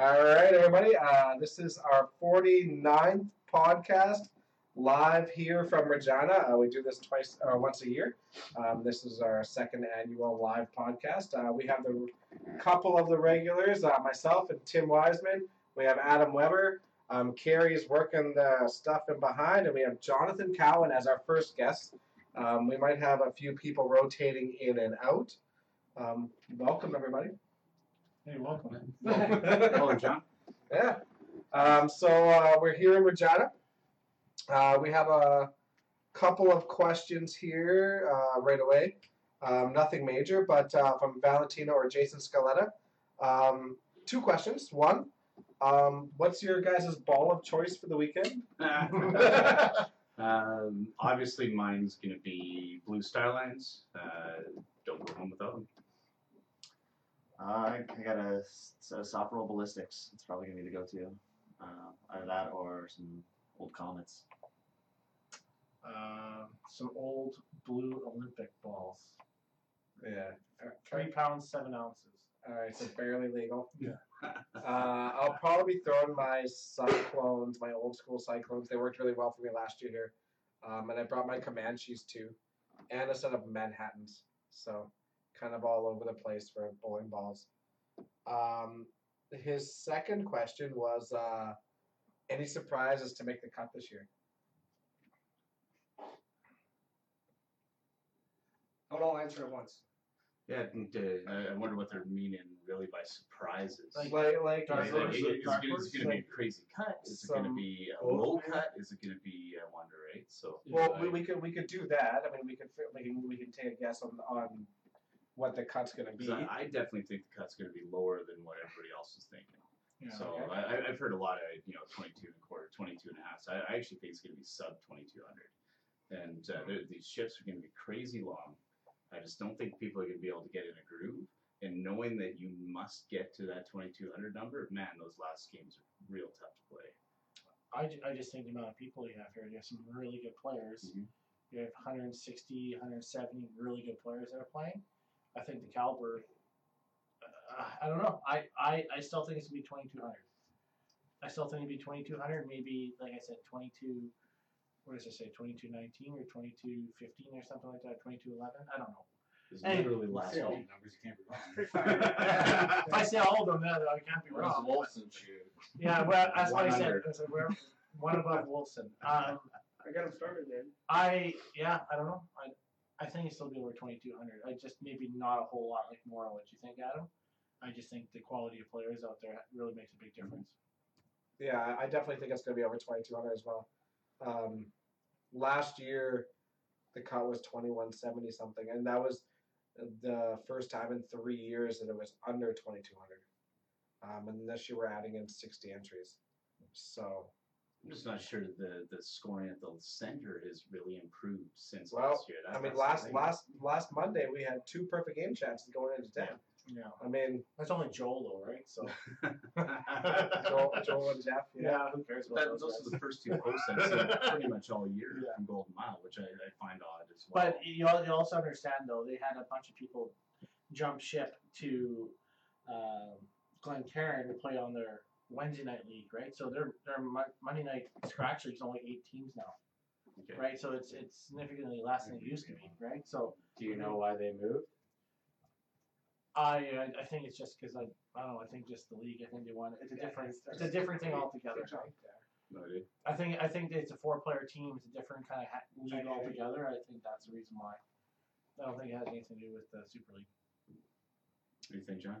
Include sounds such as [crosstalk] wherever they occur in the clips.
All right, everybody. Uh, this is our 49th podcast live here from Regina. Uh, we do this twice or once a year. Um, this is our second annual live podcast. Uh, we have the couple of the regulars, uh, myself and Tim Wiseman. We have Adam Weber. Um, Kerry's working the stuff in behind, and we have Jonathan Cowan as our first guest. Um, we might have a few people rotating in and out. Um, welcome, everybody. Hey, welcome. Hello, John. [laughs] Yeah. Um, so uh, we're here in Regina. Uh, we have a couple of questions here uh, right away. Um, nothing major, but uh, from Valentino or Jason Scaletta. Um, two questions. One, um, what's your guys' ball of choice for the weekend? [laughs] [laughs] um, obviously, mine's going to be Blue Star Lines. Uh, don't go home without them. Uh, I I got a, s- a soft roll ballistics. It's probably gonna be the go-to. Uh, either that or some old comets. Uh, some old blue Olympic balls. Yeah. Three pounds, seven ounces. All right, so barely legal. Yeah. [laughs] Uh, I'll probably be throwing my Cyclones, my old school Cyclones. They worked really well for me last year here. Um, and I brought my Comanches too, and a set of Manhattans. So kind of all over the place for bowling balls. Um, his second question was uh, any surprises to make the cut this year? Don't all answer at once. Yeah, and, uh, I- I wonder what they're meaning really by surprises. Like- Like, like, Dark Is it, horse? is it- is it gonna- it going to be a crazy cut? Is it going to be a low man? cut? Is it going to be, I wonder, right? So, Well, we, we could we could do that. I mean, we could we can we can take a guess on on what the cut's going to be. I, I definitely think the cut's going to be lower than what everybody else is thinking. Yeah. so okay. I, I- I've heard a lot of, you know, 22 and a quarter, 22 and a half. So I, I actually think it's going to be sub 2200. And uh, they're- these shifts are going to be crazy long. I just don't think people are going to be able to get in a groove. And knowing that you must get to that 2200 number, man, those last games are real tough to play. I, I just think the amount of people you have here, you have some really good players. Mhm. You have 160, 170 really good players that are playing. I think the caliber, uh, I don't know. I, I, I still think it's going to be 2200. I still think it'd be 2200, maybe, like I said, 22, what does it say, 2219 or 2215 or something like that, 2211? I don't know. It's Hey, literally last Yeah. week. numbers you can't be wrong. if I say all of them, then I can't be wrong. Wolfson shoot? Yeah, well, that's what I said. I said we're one above Wilson. Um, I got him started, then. I yeah, I don't know. I I think it's still be over twenty two hundred. I just maybe not a whole lot like more on what you think, Adam. I just think the quality of players out there really makes a big difference. Yeah, I- I definitely think it's going to be over 2200 as well. Um, last year, the cut was 2170 something, and that was the first time in three years that it was under 2200. Um, and this year we're adding in 60 entries. So, I'm just not sure the, the scoring at the center has really improved since Well, last year. That- I mean, last thing. last last Monday we had two perfect game chances going into 10. Yeah, I mean, that's only Joel though, right? So [laughs] Joel, Joel and Jeff. Yeah. yeah, who cares about That, those? those guys? are the first two posts I've seen [laughs] pretty much all year Yeah. from Golden Mile, which I, I find odd as well. But you, you also understand though, they had a bunch of people jump ship to um, Glencairn to play on their Wednesday night league, right? So their their Mon- Monday night scratch league is only eight teams now, Okay. right? So it's it's significantly less than it used to be, right? So Do you know why they moved? I I, I think it's just because I I don't know. I think just the league. I think they want it's a different it's a different thing [laughs] altogether. No idea. I think I think it's a four player team. It's a different kind of ha- league altogether. I think that's the reason why. I don't think it has anything to do with the Super League. What do you think, John?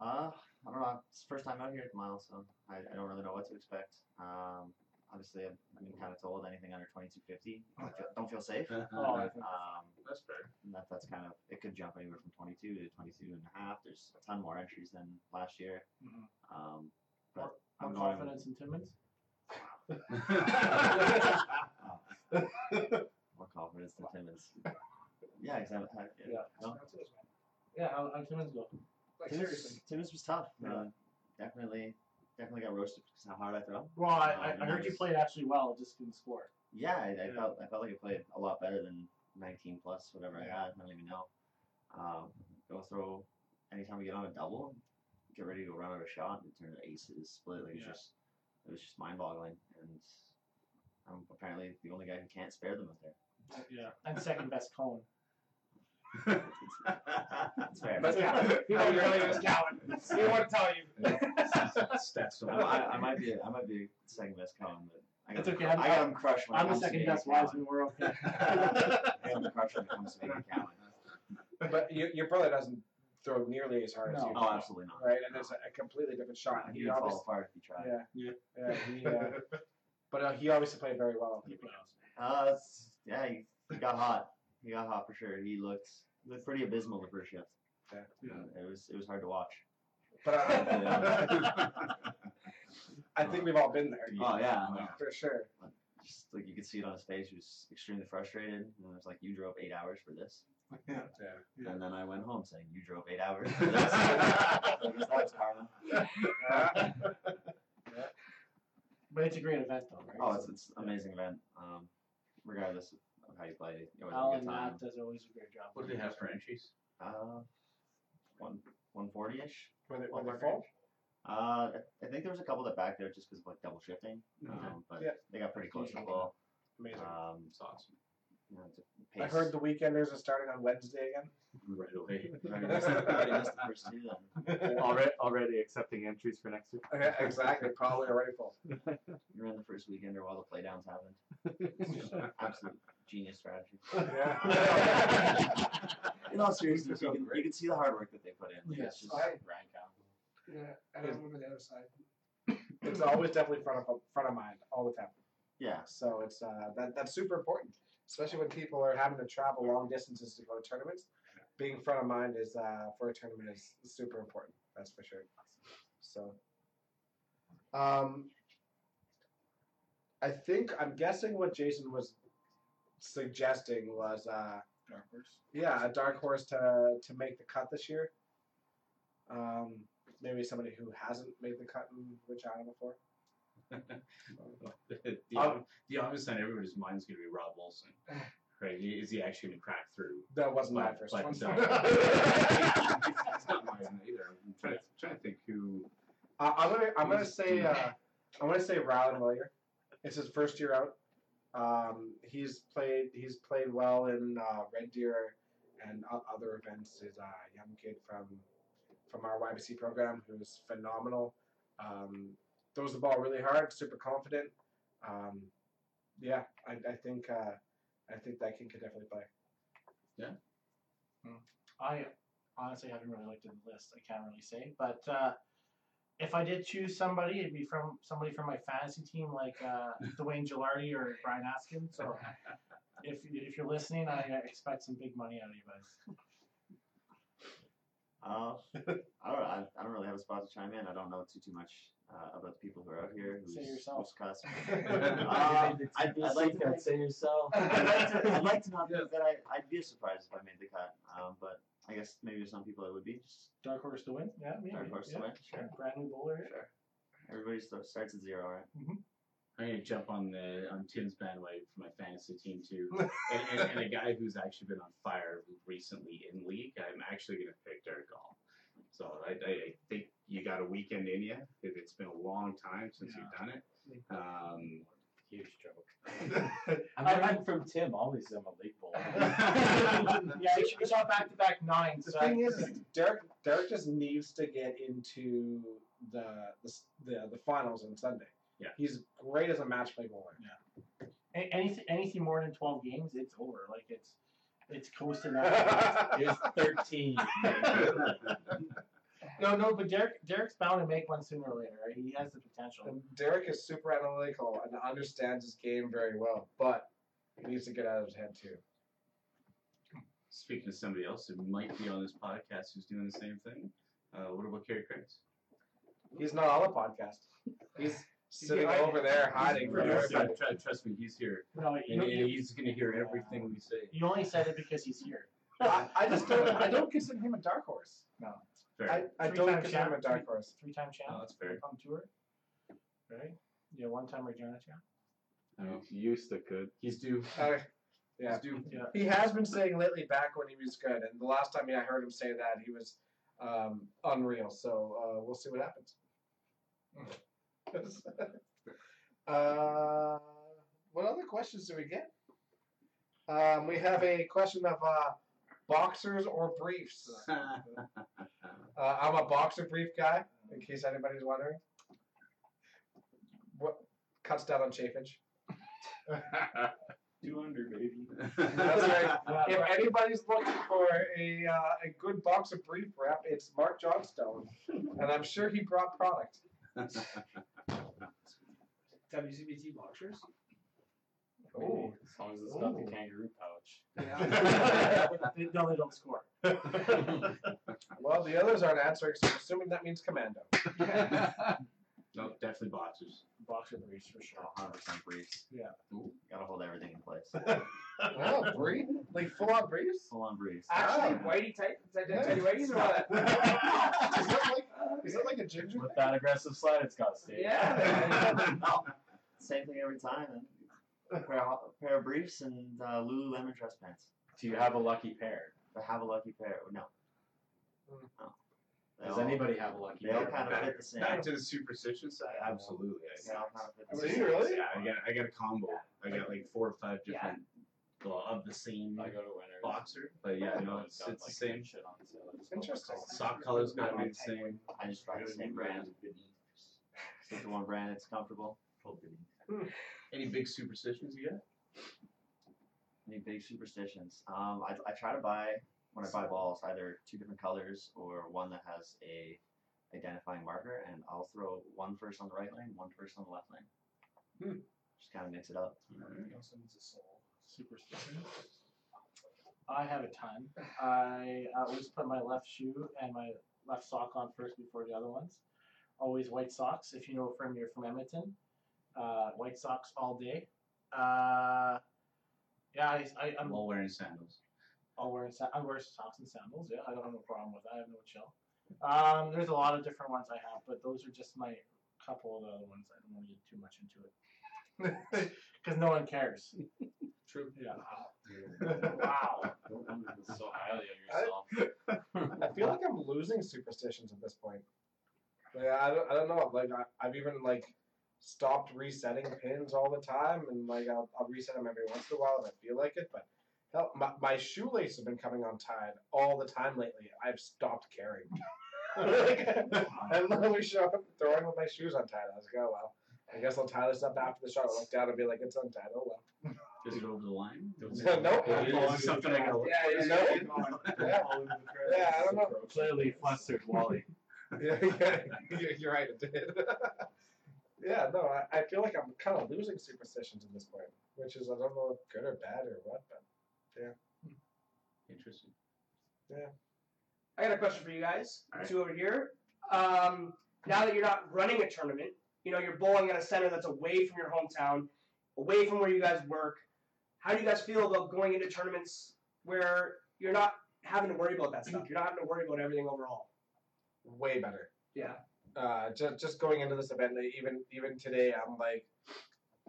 Uh, I don't know. It's the first time out here at the mile, so I, I don't really know what to expect. Um, obviously, I've been kind of told anything under 2250, don't feel, don't feel safe. Oh, I think Um, that's fair. and that, that's kind of it could jump anywhere from 22 to 22 and a half. There's a ton more entries than last year. Mhm. Um, More, but I'm more going- confidence in Timmins. [laughs] [laughs] more confidence than Timmins. Yeah, exactly. Yeah. No, Yeah, how, how Timmins go? Like Timmins, seriously. Timmins was tough. Yeah. Uh, definitely, definitely got roasted because how hard I throw. Well, I, I, Um, I heard you played actually well, just couldn't score. Yeah, I, I Yeah. felt I felt like I played a lot better than 19 plus whatever I had. I don't even know. Um, go throw anytime we get on a double, get ready to run out of shot and turn to aces, split. Like, it was Yeah. just, it was just mind boggling. And I'm apparently the only guy who can't spare them up there. Yeah, and second best Cowan. That's fair. But yeah, he How really early is was Calvin? He didn't want to tell you. Stats I, I. I might be, I might be second best Cowan, but I got, It's him okay, cru- I'm- I got him crushed when I'm the comes second making best Cowan. Wiseman. We're okay. [laughs] I got him crushed when it comes to making Cowan. But your, your brother doesn't throw nearly as hard as No. you. do, Oh, absolutely not. Right, and it's a, a completely different shot. He He would fall obviously, apart if he tried. yeah, yeah, he, uh, [laughs] but uh, he obviously played very well. Uh, it's- yeah, he, he got hot. He got hot for sure. He looked looked pretty abysmal the first shift. Yeah. Yeah. It was it was hard to watch. But uh, [laughs] I think we've all been there Oh yeah, Yeah. for sure. just like you could see it on his face. He was extremely frustrated. And it was like, "You drove eight hours for this," Yeah. Yeah. and then I went home saying, "You drove eight hours for [laughs] this." I that was karma. Yeah. But it's a great event, though, right? Oh, it's it's an amazing event. Um, regardless of how you play, you always have a Alan good time. Matt does always a great job. What do they have for entries? Uh, one one forty ish. Were they, were Well, they full? Uh, I- I think there was a couple that backed out just because of like double shifting. Um, but Yeah. they got pretty close to full. Amazing. Um, It's awesome. you know, the I heard the weekenders are starting on Wednesday again. Right away. [laughs] already already missed the first two. Then already already accepting entries for next week. Yeah, exactly, probably already full. [laughs] you ran the first weekender while the playdowns happened. [laughs] Absolute genius strategy. Yeah. In all seriousness, you can, you can see the hard work that they put in. Like, Yes. It's just I- rank out. Yeah, and I'm over the other side. [coughs] it's always definitely front of front of mind all the time. Yeah. So it's uh, that that's super important, especially when people are having to travel long distances to go to tournaments. Being front of mind is uh, for a tournament is super important. That's for sure. So, um, I think I'm guessing what Jason was suggesting was uh, Dark horse. yeah, a dark horse to to make the cut this year. Um, maybe somebody who hasn't made the cut in Regina before. [laughs] the, ob- the obvious on everybody's mind is going to be Rob Wilson. [laughs] Right? Is he actually going to crack through? That wasn't my first but, one. uh, [laughs] it's not mine either. I'm trying, trying to think who. Uh, I'm gonna I'm gonna say uh, I'm gonna say Rylan Willier. It's his first year out. Um, he's played he's played well in uh, Red Deer and o- other events. He's a young kid from from our YBC program who's phenomenal. Um, throws the ball really hard, super confident. Um, yeah, I, I think uh, I think that kid could definitely play. Yeah. I honestly haven't really looked at the list. I can't really say, but uh, if I did choose somebody, it'd be from somebody from my fantasy team, like uh, [laughs] Dwayne Gilardi or Brian Askin. So [laughs] if if you're listening, I expect some big money out of you guys. Uh, I don't. I, I don't really have a spot to chime in. I don't know too too much uh, about the people who are out here. Who's, Say yourself. who's cuts. Uh, I'd, I'd like to. say yourself. [laughs] I'd like to. I'd like to not think that I. I'd be surprised if I made the cut. Um, but I guess maybe some people it would be just Dark horse to win, yeah, maybe. dark horse yeah. to win. Sure. Brand new bowler. Sure. Everybody starts at zero, right? I'm going to jump on the on Tim's bandwagon for my fantasy team too, [laughs] and, and, and a guy who's actually been on fire recently in league. I'm actually going to pick Derek Gall. So I, I, I think you got a weekend in you. If it's been a long time since you've done it, um, Huge joke. [laughs] I'm learning from Tim. Always I'm a late bowler. [laughs] [laughs] yeah, he, he shot back to back nines. The so thing I- is, is Derek Derek just needs to get into the the the, the finals on Sunday. Yeah. he's great as a match play bowler. Yeah, anything anything more than twelve games, it's over. Like it's it's coasting out. It's 13. No, no, but Derek Derek's bound to make one sooner or later. Right? He has the potential. And Derek is super analytical and understands his game very well, but he needs to get out of his head too. speaking of somebody else who might be on this podcast who's doing the same thing, uh, what about Kerry Kreitz? He's not on the podcast. He's [laughs] sitting behind over there hiding from Trust, everybody. trust- trust me, he's here, No, and, and he's going to hear everything we say. you only said it because he's here. I, I just don't. I don't [laughs] consider him a dark horse. Fair. I, I don't consider him a champ, dark horse. Three time champ. Oh, that's fair. On tour. Right? Yeah, one time Regina champ. No, Used to could. he's due. Uh, yeah. He's due. Yeah. He has been saying lately back when he was good, and the last time I heard him say that, he was um, unreal. So uh, we'll see what happens. [laughs] uh, what other questions do we get? Um, we have a question of uh, boxers or briefs. [laughs] Uh, I'm a boxer brief guy, in case anybody's wondering. What cuts down on chafage? [laughs] Two under, baby. That's right. [laughs] if anybody's looking for a uh, a good boxer brief wrap, it's Mark Johnstone, and I'm sure he brought product. WCBT boxers. Oh, As long as it's got the kangaroo pouch. [laughs] They, no, they don't score. [laughs] well, the others aren't answering, so I'm assuming that means commando. [laughs] no, definitely boxers. Boxer briefs for sure. 100% briefs. Yeah. Ooh, gotta hold everything in place. Oh, brief? Like full on briefs? Full on briefs. Actually, Ah. whitey type. Is that Yeah. Teddy Whitey's or what? is that like is that like a ginger? With that aggressive slide, it's got to stay. Yeah. Same thing every time. And a pair of, pair of briefs and uh, Lululemon dress pants. Do you have a lucky pair? I have a lucky pair, no. Hmm. No. They Does all- anybody have a lucky pair? They all pair? kind of back, fit the same. back to the superstition side, absolutely. I They all kind of fit the same. you really? Yeah, I got I got a combo. I got like four or five different well, of the same I go to Winners. boxer, but yeah, no, know it's it's the same. Shit on sale. I just Interesting. go for Sock colors gotta be the same. I just buy the same brand. Stick to one brand, it's comfortable. Any big superstitions you got? Any big superstitions? Um, I, I try to buy when I buy balls either two different colors or one that has a identifying marker, and I'll throw one first on the right lane, one first on the left lane. Hmm. Just kind of mix it up. Also needs a soul. Superstition. I have a ton. I always put my left shoe and my left sock on first before the other ones. Always white socks. If you know from you're from Edmonton, uh, white socks all day. Uh, yeah, I, I, I'm While wearing sandals. I'll wear sa- I wear socks and sandals. Yeah, I don't have a problem with that. I have no chill. Um, there's a lot of different ones I have, but those are just my couple of the other ones. I don't want to get too much into it [laughs] because no one cares. True. Yeah. Wow. [laughs] Don't so highly of yourself. [laughs] I feel like I'm losing superstitions at this point. Yeah, I don't, I don't know. Like I, I've even like stopped resetting pins all the time, and like I'll, I'll reset them every once in a while if I feel like it. But hell, my, my shoelace have been coming untied all the time lately. I've stopped caring. [laughs] like, I literally show up throwing with my shoes untied. I was like, oh well. I guess I'll tie this up after the shot. I'll look down and be like, it's untied. Oh well. Does it go over the line? [laughs] Nope. It is something I gotta look Yeah, you know? Yeah. Yeah, I don't know. Clearly flustered Wally. [laughs] Yeah, yeah, you're, you're right. It did. Yeah, no, I, I feel like I'm kind of losing superstitions at this point, which is I don't know if good or bad or what, but yeah, Interesting. Yeah. I got a question for you guys. Alright. Two over here. Um, now that you're not running a tournament, you know you're bowling at a center that's away from your hometown, away from where you guys work. How do you guys feel about going into tournaments where you're not having to worry about that stuff? You're not having to worry about everything overall. way better. Yeah. Uh, just just going into this event, like, even even today, I'm like,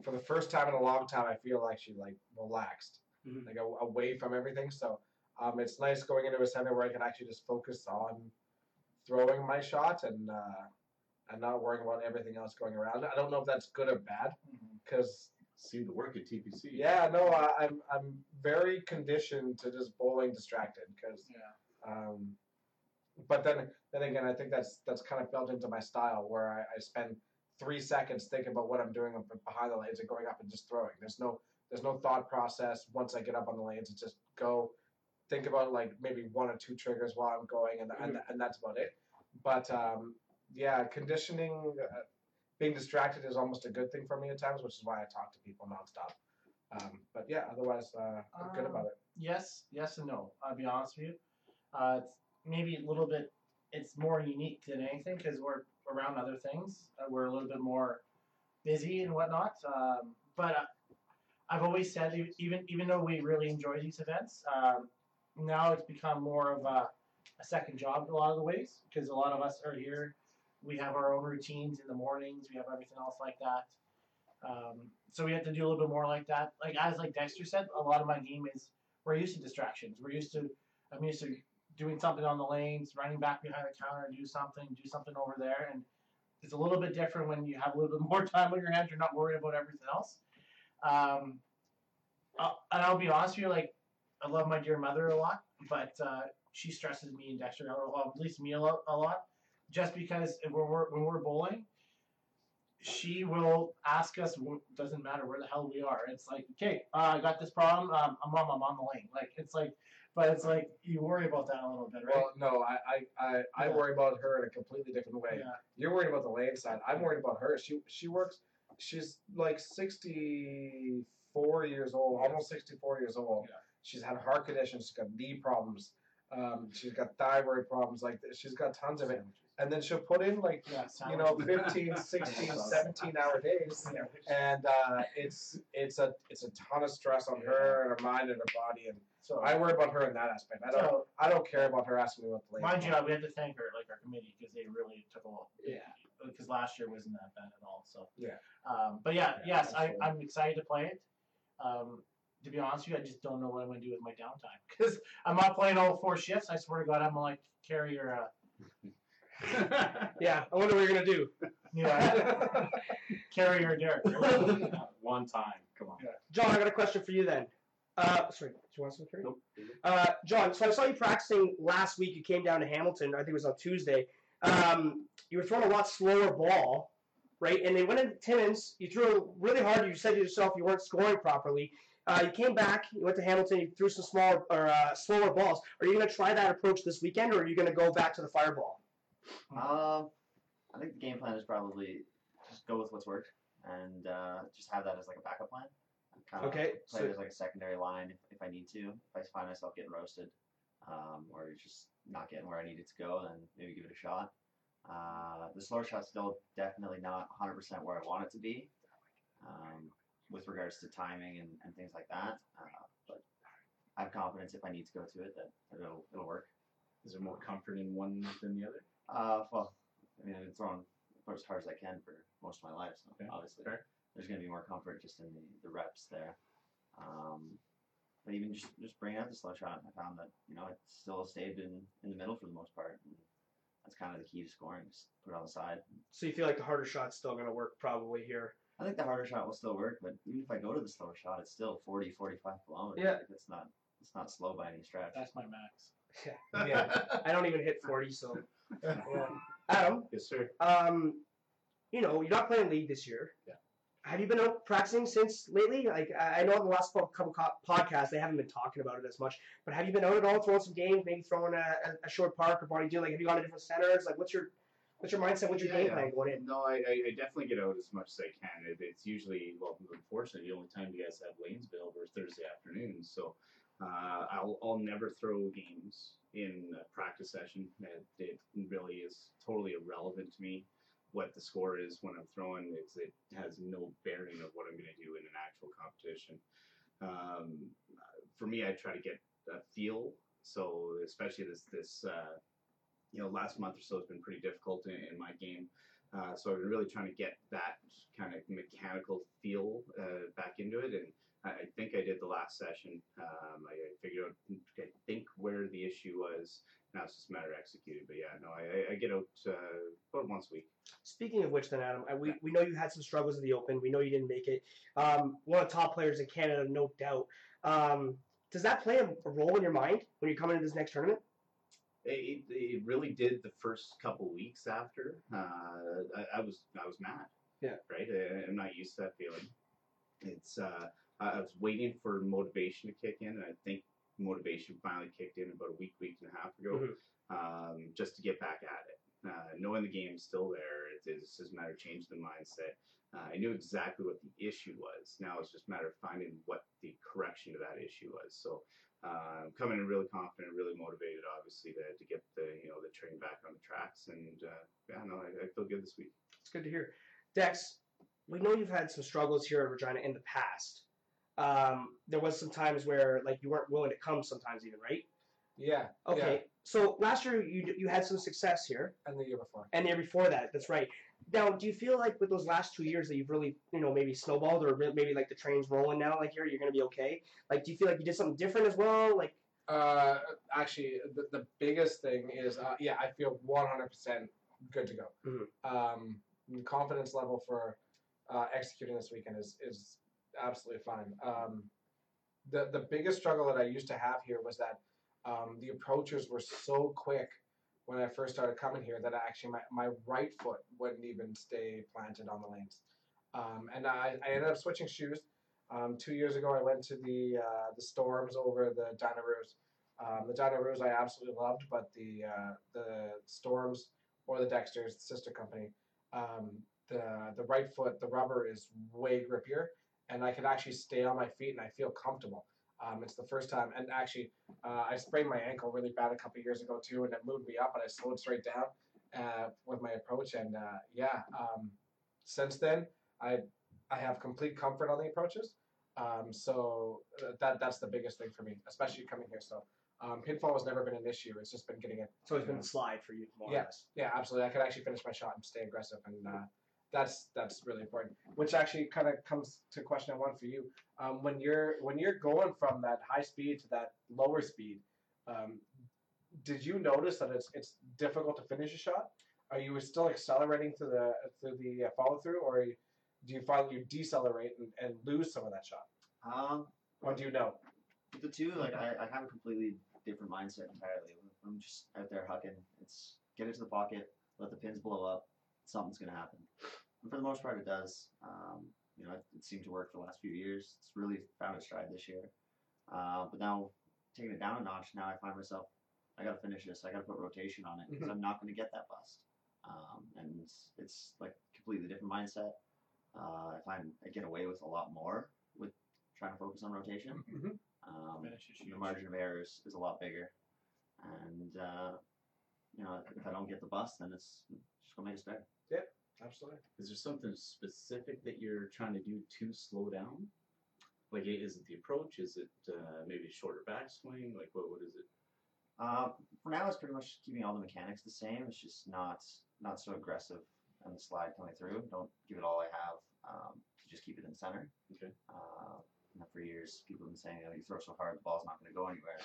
for the first time in a long time, I feel actually like relaxed, Mhm. like a, away from everything. So um, it's nice going into a center where I can actually just focus on throwing my shot and uh, and not worrying about everything else going around. I don't know if that's good or bad because Seemed to work at TPC. yeah, no, I, I'm I'm very conditioned to just bowling distracted because. Yeah. Um, but then then again, I think that's that's kind of built into my style where I, I spend three seconds thinking about what I'm doing behind the lanes and going up and just throwing. There's no there's no thought process once I get up on the lanes. It's just go, think about like maybe one or two triggers while I'm going, and and, and that's about it. But um, yeah, conditioning, uh, being distracted is almost a good thing for me at times, which is why I talk to people nonstop. Um, but yeah, otherwise, uh, I'm good Um, about it. Yes, yes, and no. I'll be honest with you. Uh, maybe a little bit. It's more unique than anything because we're around other things. Uh, we're a little bit more busy and whatnot. Um, but uh, I've always said, even even though we really enjoy these events, um, now it's become more of a, a second job a lot of the ways because a lot of us are here. We have our own routines in the mornings. We have everything else like that. Um, so we have to do a little bit more like that. Like as like Dexter said, a lot of my game is we're used to distractions. We're used to I'm used to doing something on the lanes, running back behind the counter, and do something, do something over there, and it's a little bit different when you have a little bit [laughs] more time on your hands. You're not worried about everything else. Um, and I'll be honest with you, like I love my dear mother a lot, but uh, she stresses me and Dexter out, or at least me a lot, a lot, just because when we're when we're bowling, she will ask us. Doesn't matter where the hell we are. It's like, okay, uh, I got this problem. Um, I'm on, I'm on the lane. Like it's like, but it's like you worry about that a little bit, right? Well, no, I, I, I, I worry about her in a completely different way. yeah. You're worried about the land side. I'm worried about her. She she works. She's like 64 years old, almost 64 years old. Yeah. She's had heart conditions. She's got knee problems. Um, she's got thyroid problems. Like this. she's got tons of it. And then she'll put in like Yeah, you know sandwiches. 15, [laughs] 16, 17 hour days, and uh, it's it's a it's a ton of stress on her and her mind and her body. And So I worry about her in that aspect. I don't so I don't care about her asking me what the lane. mind you, we have to thank her, like our committee, because they really took a lot. Yeah. Because last year wasn't that bad at all. So. Yeah. Um, but yeah, Yeah, yes, I, absolutely. I'm excited to play it. Um, to be honest with you, I just don't know what I'm gonna do with my downtime because [laughs] I'm not playing all four shifts. I swear to God, I'm going like carry your uh, [laughs] Yeah, I wonder what you're gonna do. yeah, carry your Derek. [laughs] One time. Come on. John, I got a question for you then. Uh, sorry, do you want something? Nope. Uh, John, so I saw you practicing last week. You came down to Hamilton. I think it was on Tuesday. Um, you were throwing a lot slower ball, right? And they went into Timmins. You threw really hard. You said to yourself you weren't scoring properly. Uh, you came back. You went to Hamilton. You threw some smaller or uh, slower balls. Are you going to try that approach this weekend, or are you going to go back to the fireball? Um, I think the game plan is probably just go with what's worked and uh, just have that as like a backup plan. Kind of Okay, play so- it as like a secondary line if, if I need to. If I find myself getting roasted, um, or just not getting where I need it to go, then maybe give it a shot. Uh, the slower shot's still definitely not 100% where I want it to be, um, with regards to timing and, and things like that. Uh, but I have confidence if I need to go to it that, that it'll it'll work. Is there more comfort in one than the other? Uh, well, I mean, I've been throwing for as hard as I can for most of my life, so Okay, obviously fair. there's going to be more comfort just in the, the reps there. Um, but even just just bringing out the slow shot, I found that you know it still stayed in, in the middle for the most part. And that's kind of the key to scoring. Just put it on the side. So you feel like the harder shot's still going to work probably here. I think the harder shot will still work, but even if I go to the slower shot, it's still 40, 45 kilometers. Yeah. Like, it's not it's not slow by any stretch. That's my max. [laughs] Yeah. I don't even hit 40, so. [laughs] Adam, yes, sir. um, you know, you're not playing league this year. Yeah. Have you been out practicing since lately? Like, I I know in the last couple couple co- podcasts they haven't been talking about it as much, but have you been out at all, throwing some games, maybe throwing a, a, a short park or body deal? Like, have you gone to different centers? Like, what's your what's your mindset? What's your Yeah, game yeah. plan going in? No, I, I, I definitely get out as much as I can. It, it's usually, well, unfortunately, the only time you guys have lanes available are Thursday afternoons. So uh, I'll, I'll never throw games in a practice session. It, it really is totally irrelevant to me what the score is when I'm throwing. It's, it has no bearing of what I'm going to do in an actual competition. Um, for me, I try to get a feel. So especially this this uh, you know last month or so has been pretty difficult in, in my game. Uh, so I've been really trying to get that kind of mechanical feel uh, back into it, and I, think I did the last session. Um, I, I figured out, I think where the issue was. Now it's just a matter of executing. But yeah, no, I, I- get out uh, about once a week. Speaking of which, then Adam, I, we, we know you had some struggles in the Open. We know you didn't make it. Um, one of the top players in Canada, no doubt. Um, does that play a, role in your mind when you're coming into this next tournament? It, it, it really did the first couple weeks after. Uh, I, I was I was mad. Yeah. Right. I, I'm not used to that feeling. It's uh, I was waiting for motivation to kick in, and I think motivation finally kicked in about a week, week and a half ago, Mhm. um, just to get back at it. Uh, knowing the game's still there, it, it's just a matter of changing the mindset. Uh, I knew exactly what the issue was. Now it's just a matter of finding what the correction to that issue was. So uh, coming in really confident, really motivated, obviously, to, to get the you know the train back on the tracks. And uh, yeah, no, I, I feel good this week. It's good to hear. Dex, we know you've had some struggles here at Regina in the past. Um, there was some times where like you weren't willing to come sometimes even, right? Yeah. Okay. So last year you you had some success here, And the year before. and the year before that, that's right. Now, do you feel like with those last two years that you've really, you know, maybe snowballed or maybe like the train's rolling now, like you're you're gonna be okay? Like, do you feel like you did something different as well? Like, Uh, actually, the, the biggest thing is, uh, yeah, I feel 100% good to go. Mhm. Um, the confidence level for uh, executing this weekend is, is absolutely fine. Um, the, the biggest struggle that I used to have here was that um, the approaches were so quick when I first started coming here that I actually my, my right foot wouldn't even stay planted on the lanes. Um, and I, I ended up switching shoes. Um, two years ago, I went to the uh, the Storms over the Dynaroos. Um, the Dynaroos I absolutely loved, but the uh, the Storms or the Dexters, the sister company, um, the the right foot, the rubber is way grippier, and I can actually stay on my feet and I feel comfortable. Um, it's the first time, and actually, uh, I sprained my ankle really bad a couple years ago too, and it moved me up, and I slowed straight down uh, with my approach, and uh, yeah, um, since then I I have complete comfort on the approaches. Um, so uh, that that's the biggest thing for me, especially coming here. So um, pinfall has never been an issue. It's just been getting it. So it's been the slide for you, more Yeah. Yeah, absolutely. I could actually finish my shot and stay aggressive, and uh, that's that's really important. Which actually kind of comes to question one for you. Um, when you're when you're going from that high speed to that lower speed, um, did you notice that it's it's difficult to finish a shot? Are you still accelerating through the through the uh, follow through, or do you find you decelerate and, and lose some of that shot? Um, Or do you know? the two, like I, I have a completely different mindset entirely. I'm just out there hucking. It's get into the pocket, let the pins blow up. Something's gonna happen. And for the most part, it does. Um, you know, it, it seemed to work for the last few years. It's really found its stride this year. Uh, but now taking it down a notch, now I find myself, I gotta finish this. I gotta put rotation on it because I'm not gonna get that bust. Um, and it's, it's like completely different mindset. Uh, I find I get away with a lot more with trying to focus on rotation. Mhm. Um, the margin of error is, is a lot bigger. And, uh, you know, if I don't get the bust, then it's just going to make us better. Yep, absolutely. Is there something specific that you're trying to do to slow down? Like, is it the approach? Is it uh, maybe a shorter backswing? Like, what what is it? Uh, for now, it's pretty much keeping all the mechanics the same. It's just not not so aggressive on the slide coming through. Don't give it all I have. Um, to just keep it in center. Okay. Uh, for years, people have been saying, oh, you throw so hard, the ball's not going to go anywhere.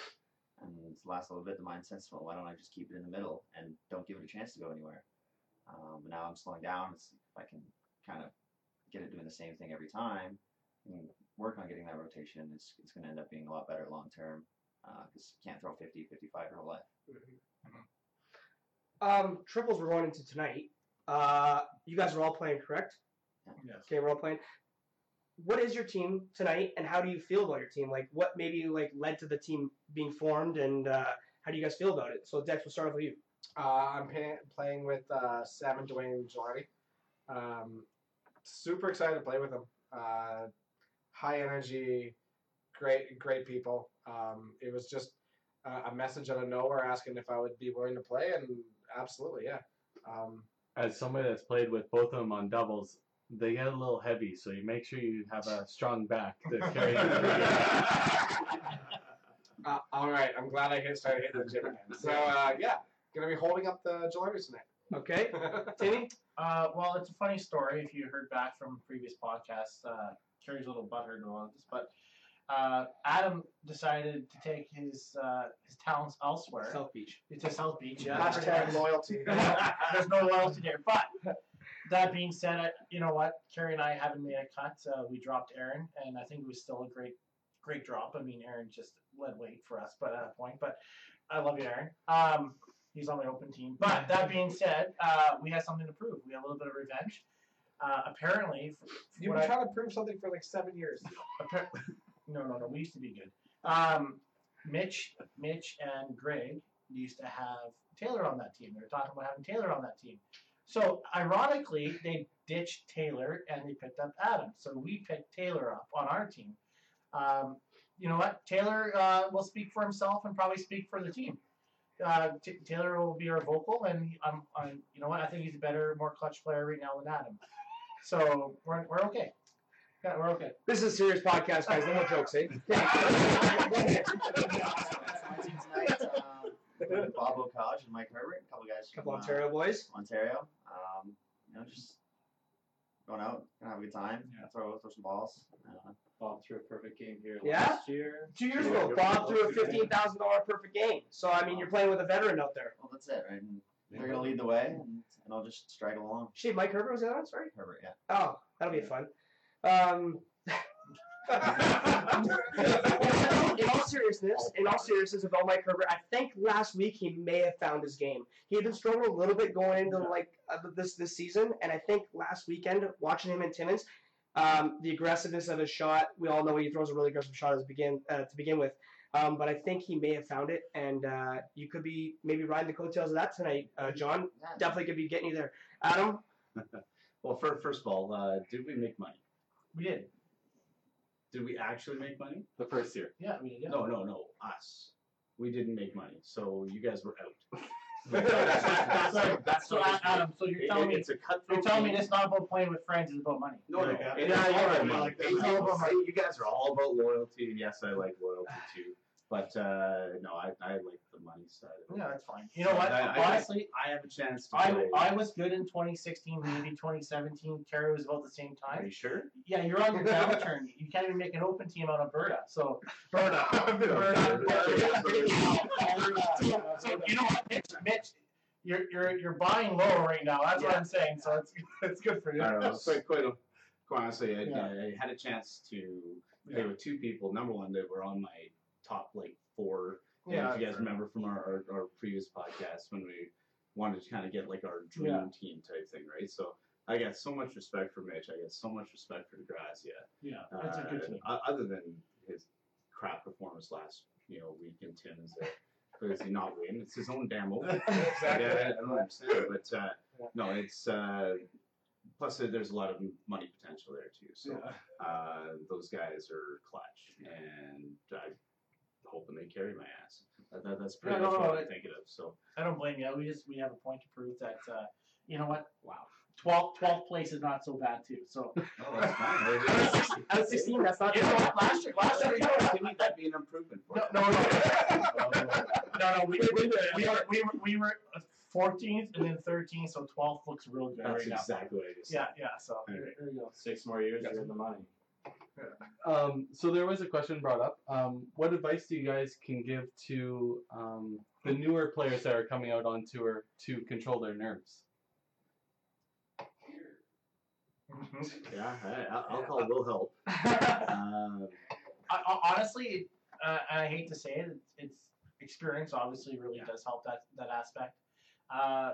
And the last little bit, the mindset's, well, why don't I just keep it in the middle and don't give it a chance to go anywhere? Um, but now I'm slowing down. It's, if I can kind of get it doing the same thing every time and work on getting that rotation, it's, it's going to end up being a lot better long term because you can't throw 50, 55 your whole life. Um, triples we're going into tonight. Uh, you guys are all playing, correct? Yes. Okay, we're all playing. What is your team tonight, and how do you feel about your team? Like, what maybe like led to the team being formed, and uh, how do you guys feel about it? So, Dex, we'll start off with you. Uh, I'm pay- playing with uh, Sam and Dwayne Gilardi. Um, super excited to play with them. Uh, high energy, great, great people. Um, it was just a message out of nowhere asking if I would be willing to play, and absolutely, yeah. Um, As somebody that's played with both of them on doubles, they get a little heavy, so you make sure you have a strong back to carry [laughs] uh, all right, I'm glad I hit started hitting the gym again. So uh, yeah, gonna be holding up the Gilardis Okay. [laughs] Timmy. Uh, well, it's a funny story. If you heard back from previous podcasts, uh, Kerry's a little butthurt about this, but uh, Adam decided to take his uh, his talents elsewhere South Beach. to South Beach. Yeah, Hashtag [laughs] loyalty. [laughs] There's no loyalty there. But that being said, I, you know what? Carrie and I haven't made a cut. Uh, we dropped Aaron, and I think it was still a great, great drop. I mean, Aaron just led weight for us, but at that point. But I love you, Aaron. Um, he's on my open team. But that being said, uh, we have something to prove. We have a little bit of revenge. Uh, apparently, You've been I- trying to prove something for like seven years. [laughs] No, no, no. We used to be good. Um, Mitch, Mitch, and Greg used to have Taylor on that team. They were talking about having Taylor on that team. So ironically, they ditched Taylor and they picked up Adam. So we picked Taylor up on our team. Um, you know what? Taylor uh, will speak for himself and probably speak for the team. Uh, T- Taylor will be our vocal, and I'm, I'm, you know what? I think he's a better, more clutch player right now than Adam. So we're, we're okay. Yeah, we're okay. This is a serious podcast, guys. No more jokes, eh? [laughs] Tonight, [laughs] um, Bob Okaj and Mike Herbert, a couple guys from Couple uh, Ontario boys. Ontario. Um, you know, just going out, gonna have a good time. Yeah. Throw throw some balls. Uh, Bob threw a perfect game here Yeah? last year. Two years ago, Bob threw a fifteen thousand dollar perfect game. So I mean, you're playing with a veteran out there. well, that's it, right? And they're gonna lead the way, and, and I'll just straggle along. Shit, Mike Herbert was the other one. Sorry. Herbert, yeah. Oh, that'll be fun. Um, [laughs] [laughs] [laughs] in all seriousness, in all seriousness about Mike Herbert, I think last week he may have found his game. He had been struggling a little bit going into like uh, this this season, and I think last weekend watching him in Timmins, um, the aggressiveness of his shot. We all know he throws a really aggressive shot as begin uh, to begin with. Um, but I think he may have found it, and uh, you could be maybe riding the coattails of that tonight, uh, John. Yeah, Definitely could be getting you there. Adam, [laughs] Well, for, first of all, uh, did we make money? We did. Did we actually make money? The first year. Yeah, we did. Yeah. No, no, no. Us. We didn't make money, so you guys were out. that's, [laughs] that's, So that's so, not- Adam, so you're It- telling it- me it's a cutthroat. you're telling me game. this not about playing with friends, it's about money. No, no. Yeah. It- Yeah, it's you're all right. Like. It's all about money. You guys are all about loyalty, and yes, I like loyalty too. But uh, no, I, I like the money side of it. Yeah, that's fine. You know what? I, I, Honestly, I have a chance to I, play. I was good in 2016, maybe 2017. Terry was about the same time. Are you sure? Yeah, you're on your downturn. You can't even make an open team out of Berta. So Berta. [laughs] so you know what, Mitch, Mitch, you're you're you're buying low right now. That's what I'm saying. So it's [laughs] it's good for you. I don't know. Quite, quite, quite honestly, I, Yeah. I had a chance to play with two people. Number one, they were on my top like four. Yeah. if you guys remember from our, our, our previous podcast when we wanted to kind of get like our dream Yeah. team type thing, right? So I got so much respect for Mitch. I got so much respect for DeGrazia. Yeah, that's a good Uh, team. other than his crap performance last you know week in Tim's, that does he not win? It's his own damn [laughs] own. Exactly. Yeah, I don't understand, but uh, no, it's uh, plus uh, there's a lot of money potential there too. So uh, those guys are clutch, and I'm hoping they carry my ass. That, that, that's pretty Yeah, no, much no, what I'm it- thinking of. So I don't blame you. We just we have a point to prove that. Uh, you know what? Wow. 12th, 12th place is not so bad too. So [laughs] oh, that's fine. out of sixteen, that's not you know what? Last year, last year, you know what? To that'd be an improvement for No, no, no, [laughs] no, no. We, we, we were we were we were 14th and then 13th, so 12th looks real good That's right now. exactly what I just Yeah, yeah. So there, there you go. Six more years, you're in the money. [laughs] Um, so there was a question brought up. Um, what advice do you guys can give to um, the newer players that are coming out on tour to control their nerves? [laughs] Yeah, I, I- alcohol will help. [laughs] Um, I, I, honestly, uh, and I hate to say it, it's, it's experience obviously really Yeah. does help that that aspect. Uh,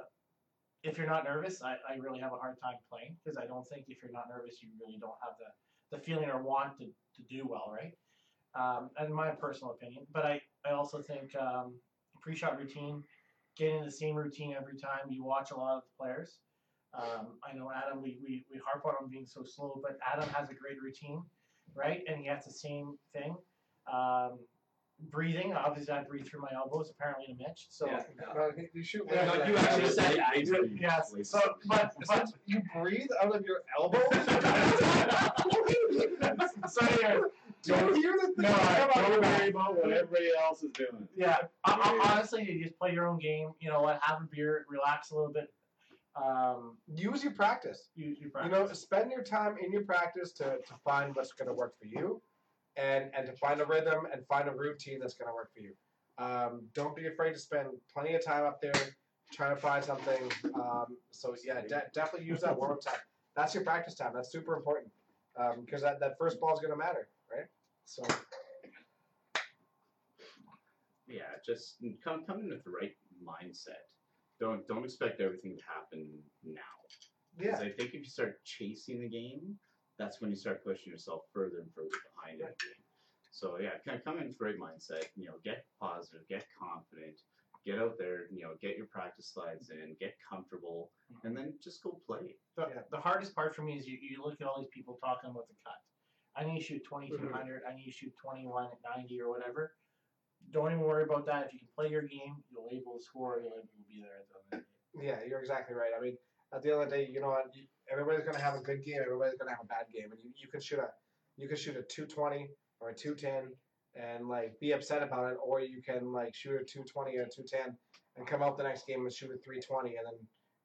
if you're not nervous, I, I really have a hard time playing because I don't think if you're not nervous, you really don't have the, the feeling or want to, to do well, right? Um, and my personal opinion, but I, I also think um, pre-shot routine, getting the same routine every time. You watch a lot of the players. Um, I know Adam, we, we, we harp on him being so slow, but Adam has a great routine, right? And he has the same thing. Um, breathing, obviously, I breathe through my elbows, apparently, to Mitch. So, Yeah. No, you- you shoot. Yeah, no, you actually said that. yes. So, but, but you breathe out of your elbows. [laughs] [laughs] [laughs] so anyways, Do you hear the No, I- Come don't man. worry about what everybody else is doing. yeah, I, I, honestly, you just play your own game. You know what? Have a beer, relax a little bit. Um, Use your practice. you, you You know, spend your time in your practice to, to find what's going to work for you, and and to find a rhythm and find a routine that's going to work for you. Um, don't be afraid to spend plenty of time up there trying to find something. Um, so yeah, de- definitely use that warm up time. That's your practice time. That's super important Um, because that, that first ball is going to matter, right? So yeah, just come come in with the right mindset. Don't don't expect everything to happen now. Because yeah, I think if you start chasing the game, that's when you start pushing yourself further and further behind in the game. So yeah, kind of come in with the right mindset. You know, get positive, get confident, get out there. You know, get your practice slides in, get comfortable, mm-hmm. and then just go play. The, Yeah. the hardest part for me is you, you look at all these people talking about the cut. I need to shoot 2200, mm-hmm. I need to shoot 21 at 90 or whatever. Don't even worry about that. If you can play your game, you'll able to score, you'll able to be there at the end of the day. yeah, you're exactly right. I mean, at the end of the day, you know what? Everybody's going to have a good game. Everybody's going to have a bad game, and you, you can shoot a you can shoot a 220 or a 210 and like be upset about it, or you can like shoot a 220 or a 210 and come out the next game and shoot a 320 and then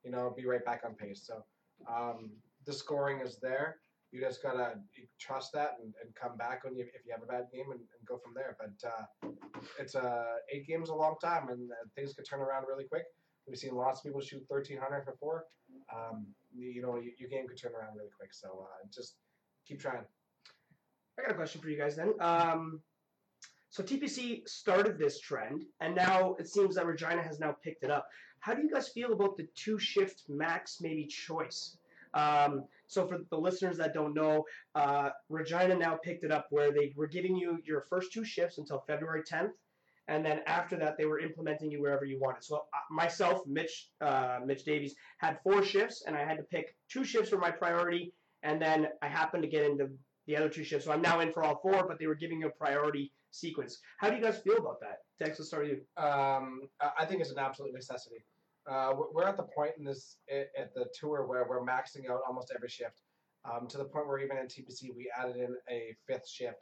you know be right back on pace. So um, the scoring is there. you just gotta trust that and, and come back when you if you have a bad game and, and go from there. But uh, it's uh, eight games a long time, and uh, things can turn around really quick. We've seen lots of people shoot thirteen hundred before. Um, you, know, your game could turn around really quick. So uh, just keep trying. I got a question for you guys then. Um, so TPC started this trend, and now it seems that Regina has now picked it up. How do you guys feel about the two shift max maybe choice? Um, so for the listeners that don't know, uh, Regina now picked it up where they were giving you your first two shifts until February 10th, and then after that they were implementing you wherever you wanted. So uh, myself, Mitch, uh, Mitch Davies, had four shifts, and I had to pick two shifts for my priority, and then I happened to get into the other two shifts. So I'm now in for all four, but they were giving you a priority sequence. How do you guys feel about that? Dex, let's start with you. Um, I think it's an absolute necessity. Uh, we're- at the point in this at at the tour where we're maxing out almost every shift, um, to the point where even in TPC we added in a fifth shift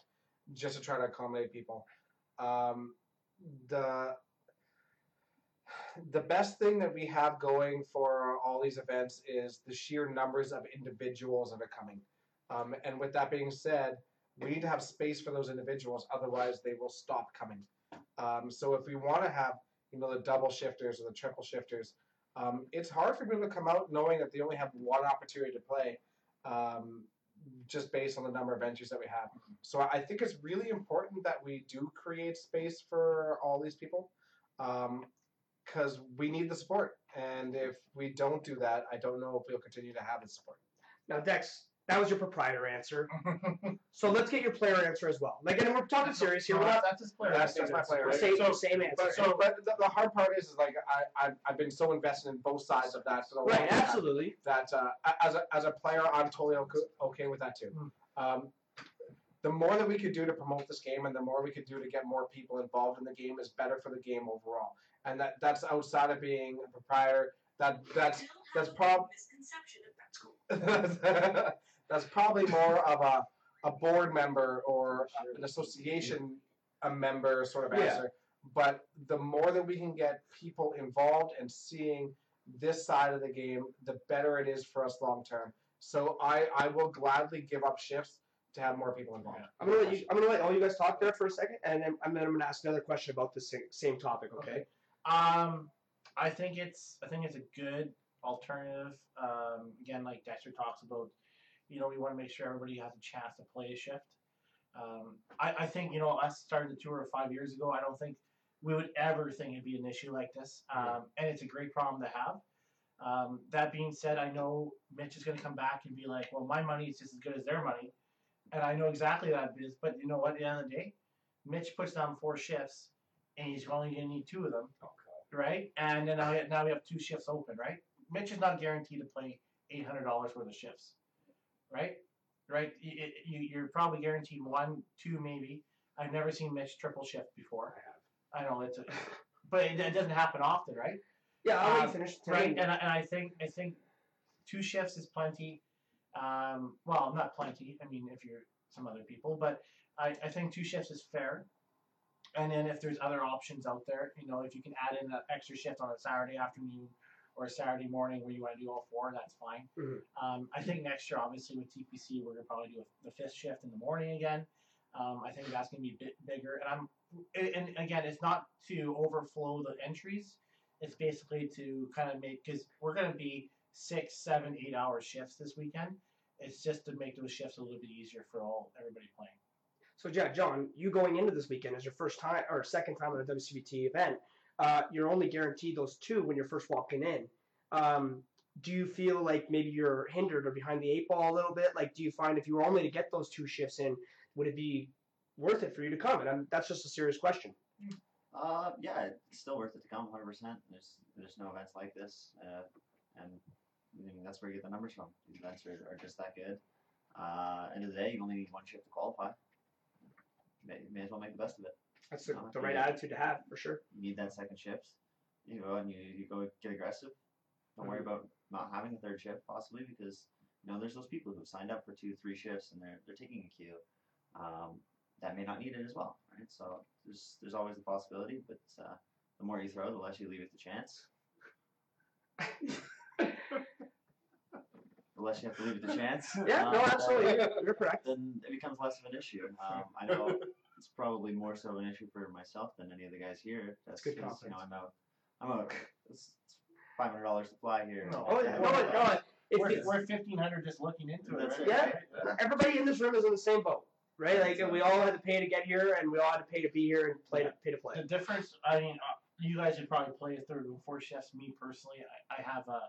just to try to accommodate people. Um, the the best thing that we have going for all these events is the sheer numbers of individuals that are coming. Um, and with that being said, we need to have space for those individuals, otherwise they will stop coming. Um, so if we want to have you know the double shifters or the triple shifters, um, it's hard for people to come out knowing that they only have one opportunity to play, um, just based on the number of entries that we have. So I think it's really important that we do create space for all these people, because we need the support. And if we don't do that, I don't know if we'll continue to have the support. Now, Dex, that was your proprietor answer. [laughs] so let's get your player answer as well. Like, and we're talking serious here. We're not that's his player. That's just my player. the same, So- same answer. But, so, but the, the hard part is, is like I, I've, I've been so invested in both sides of that for the right, absolutely. that uh, as, a, as a player, I'm totally okay, okay with that too. Um, the more that we could do to promote this game and the more we could do to get more people involved in the game is better for the game overall. And that that's outside of being a proprietor. That that's that's prob misconception of that [laughs] school. That's probably more of a, a board member or an association a member sort of Yeah. answer. But the more that we can get people involved and seeing this side of the game, the better it is for us long term. So I, I will gladly give up shifts to have more people involved. I'm gonna let you. I'm gonna let all you guys talk there for a second, and then I'm gonna, I'm gonna ask another question about the same, same topic. Okay. Um, I think it's I think it's a good alternative. Um, again, like Dexter talks about, you know, we want to make sure everybody has a chance to play a shift. Um, I, I think you know us starting the tour five years ago. I don't think we would ever think it'd be an issue like this. Um, and it's a great problem to have. Um, that being said, I know Mitch is going to come back and be like, "Well, my money is just as good as their money," and I know exactly that is. But you know what? At the end of the day, Mitch puts down four shifts, and he's only going to need two of them right? And then now, now we have two shifts open, right? Mitch is not guaranteed to play eight hundred dollars worth of shifts, right? Right? You, you, you're probably guaranteed one, two, maybe. I've never seen Mitch triple shift before. I have. I know it's, a, but it, it doesn't happen often, right? Yeah, I'll Um, finish. Right, and I, and I think I think two shifts is plenty. Um, well, not plenty. I mean, if you're some other people, but I, I think two shifts is fair. And then if there's other options out there, you know, if you can add in an extra shift on a Saturday afternoon or a Saturday morning where you want to do all four, that's fine. Mhm. Um, I think next year, obviously with TPC, we're gonna probably do a, the fifth shift in the morning again. Um, I think that's gonna be a bit bigger, and I'm and- again, it's not to overflow the entries. It's basically to kind of make because we're going to be six, seven, eight hour shifts this weekend. It's just to make those shifts a little bit easier for all everybody playing. So, yeah, John, you going into this weekend is your first time or second time at a WCBT event, uh, you're only guaranteed those two when you're first walking in. Um, do you feel like maybe you're hindered or behind the eight ball a little bit? Like, do you find if you were only to get those two shifts in, would it be worth it for you to come? And I'm, that's just a serious question. Uh, yeah, it's still worth it to come, 100%. There's there's no events like this, uh, and I mean, that's where you get the numbers from. These events are, are just that good. Uh, end of the day, you only need one shift to qualify. May, may as well make the best of it. That's the, Uh, the right attitude to have for sure. You need that second shift. You go and you, you go get aggressive. Don't worry about not having a third shift possibly because you know there's those people who've signed up for two, three shifts and they're they're taking a queue. Um, that may not need it as well, right? So there's there's always the possibility, but uh, the more you throw, the less you leave it to chance. the unless you have to leave it to chance. [laughs] Yeah, um, no, absolutely. You're, you're correct. Then it becomes less of an issue. Um, I know it's probably more so an issue for myself than any of the guys here. That's good because, you know. I'm out. I'm out. [laughs] Five hundred dollars to fly here. No. Oh, yeah, no, no, no. If We're, you- we're fifteen hundred just looking into it. Right? it. Yeah. everybody in this room is in the same boat, right? Like we all had to pay to get here, and we all had to pay to be here and play to pay to play. The difference, I mean, uh, you guys would probably play a third and four shifts. Me personally, I, I have a,